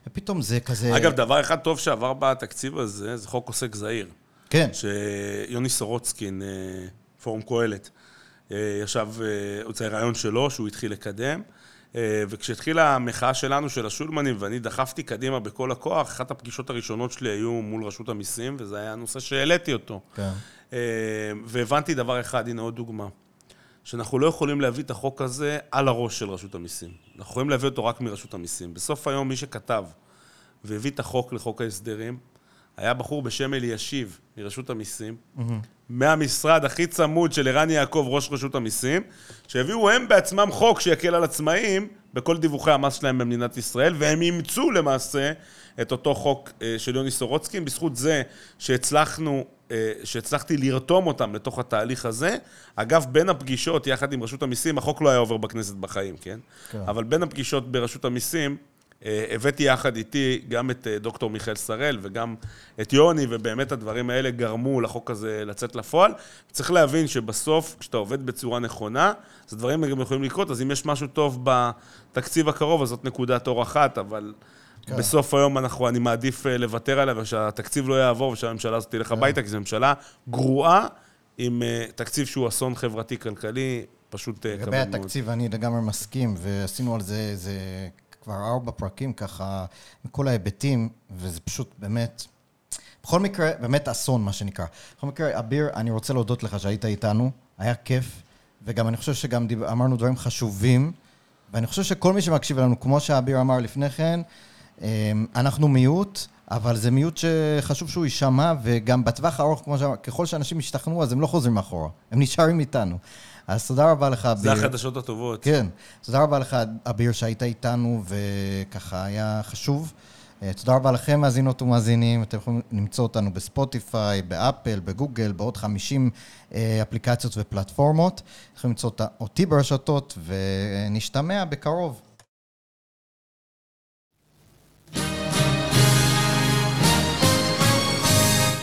ופתאום זה כזה... אגב, דבר אחד טוב שעבר בתקציב הזה, זה חוק עוסק זעיר. כן. שיוני סורוצקין, אה, פורום קהלת, אה, ישב, אה, זה רעיון שלו, שהוא התחיל לקדם. אה, וכשהתחילה המחאה שלנו, של השולמנים, ואני דחפתי קדימה בכל הכוח, אחת הפגישות הראשונות שלי היו מול רשות המיסים, וזה היה הנושא שהעליתי אותו. כן. אה, והבנתי דבר אחד, הנה עוד דוגמה, שאנחנו לא יכולים להביא את החוק הזה על הראש של רשות המיסים. אנחנו יכולים להביא אותו רק מרשות המיסים. בסוף היום מי שכתב והביא את החוק לחוק ההסדרים, היה בחור בשם אלישיב מרשות המיסים, mm-hmm. מהמשרד הכי צמוד של ערן יעקב, ראש רשות המיסים, שהביאו הם בעצמם חוק שיקל על עצמאים בכל דיווחי המס שלהם במדינת ישראל, והם אימצו למעשה את אותו חוק אה, של יוני סורוצקין, בזכות זה שהצלחנו, אה, שהצלחתי לרתום אותם לתוך התהליך הזה. אגב, בין הפגישות, יחד עם רשות המיסים, החוק לא היה עובר בכנסת בחיים, כן? כן. אבל בין הפגישות ברשות המיסים, הבאתי יחד איתי גם את אה, דוקטור מיכאל שראל וגם את יוני, ובאמת הדברים האלה גרמו לחוק הזה לצאת לפועל. צריך להבין שבסוף, כשאתה עובד בצורה נכונה, אז דברים גם יכולים לקרות, אז אם יש משהו טוב בתקציב הקרוב, אז זאת נקודת אור אחת, אבל... כן. בסוף היום אנחנו, אני מעדיף אה, לוותר עליה ושהתקציב לא יעבור ושהממשלה הזאת תלך כן. הביתה, כי זו ממשלה גרועה עם תקציב שהוא אסון חברתי-כלכלי, פשוט כבד מאוד. לגבי התקציב, אני לגמרי מסכים, ועשינו על זה איזה כבר ארבע פרקים ככה, מכל ההיבטים, וזה פשוט באמת... בכל מקרה, באמת אסון, מה שנקרא. בכל מקרה, אביר, אני רוצה להודות לך שהיית איתנו, היה כיף, וגם אני חושב שגם דיב... אמרנו דברים חשובים, ואני חושב שכל מי שמקשיב לנו, כמו שאביר אמר לפני כן, אמ, אנחנו מיעוט, אבל זה מיעוט שחשוב שהוא יישמע, וגם בטווח הארוך, כמו שאמר, ככל שאנשים ישתכנעו, אז הם לא חוזרים אחורה, הם נשארים איתנו. אז תודה רבה לך, אביר. זה החדשות הטובות. כן. תודה רבה לך, אביר, שהיית איתנו, וככה היה חשוב. אה, תודה רבה לכם, מאזינות ומאזינים. אתם יכולים למצוא אותנו בספוטיפיי, באפל, בגוגל, בעוד 50 אה, אפליקציות ופלטפורמות. אתם יכולים למצוא אותי ברשתות, ונשתמע בקרוב.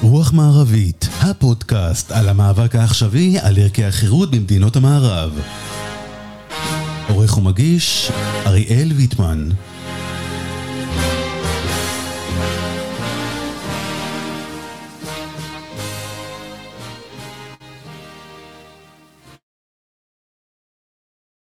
רוח מערבית, הפודקאסט על המאבק העכשווי על ערכי החירות במדינות המערב. עורך ומגיש, אריאל ויטמן.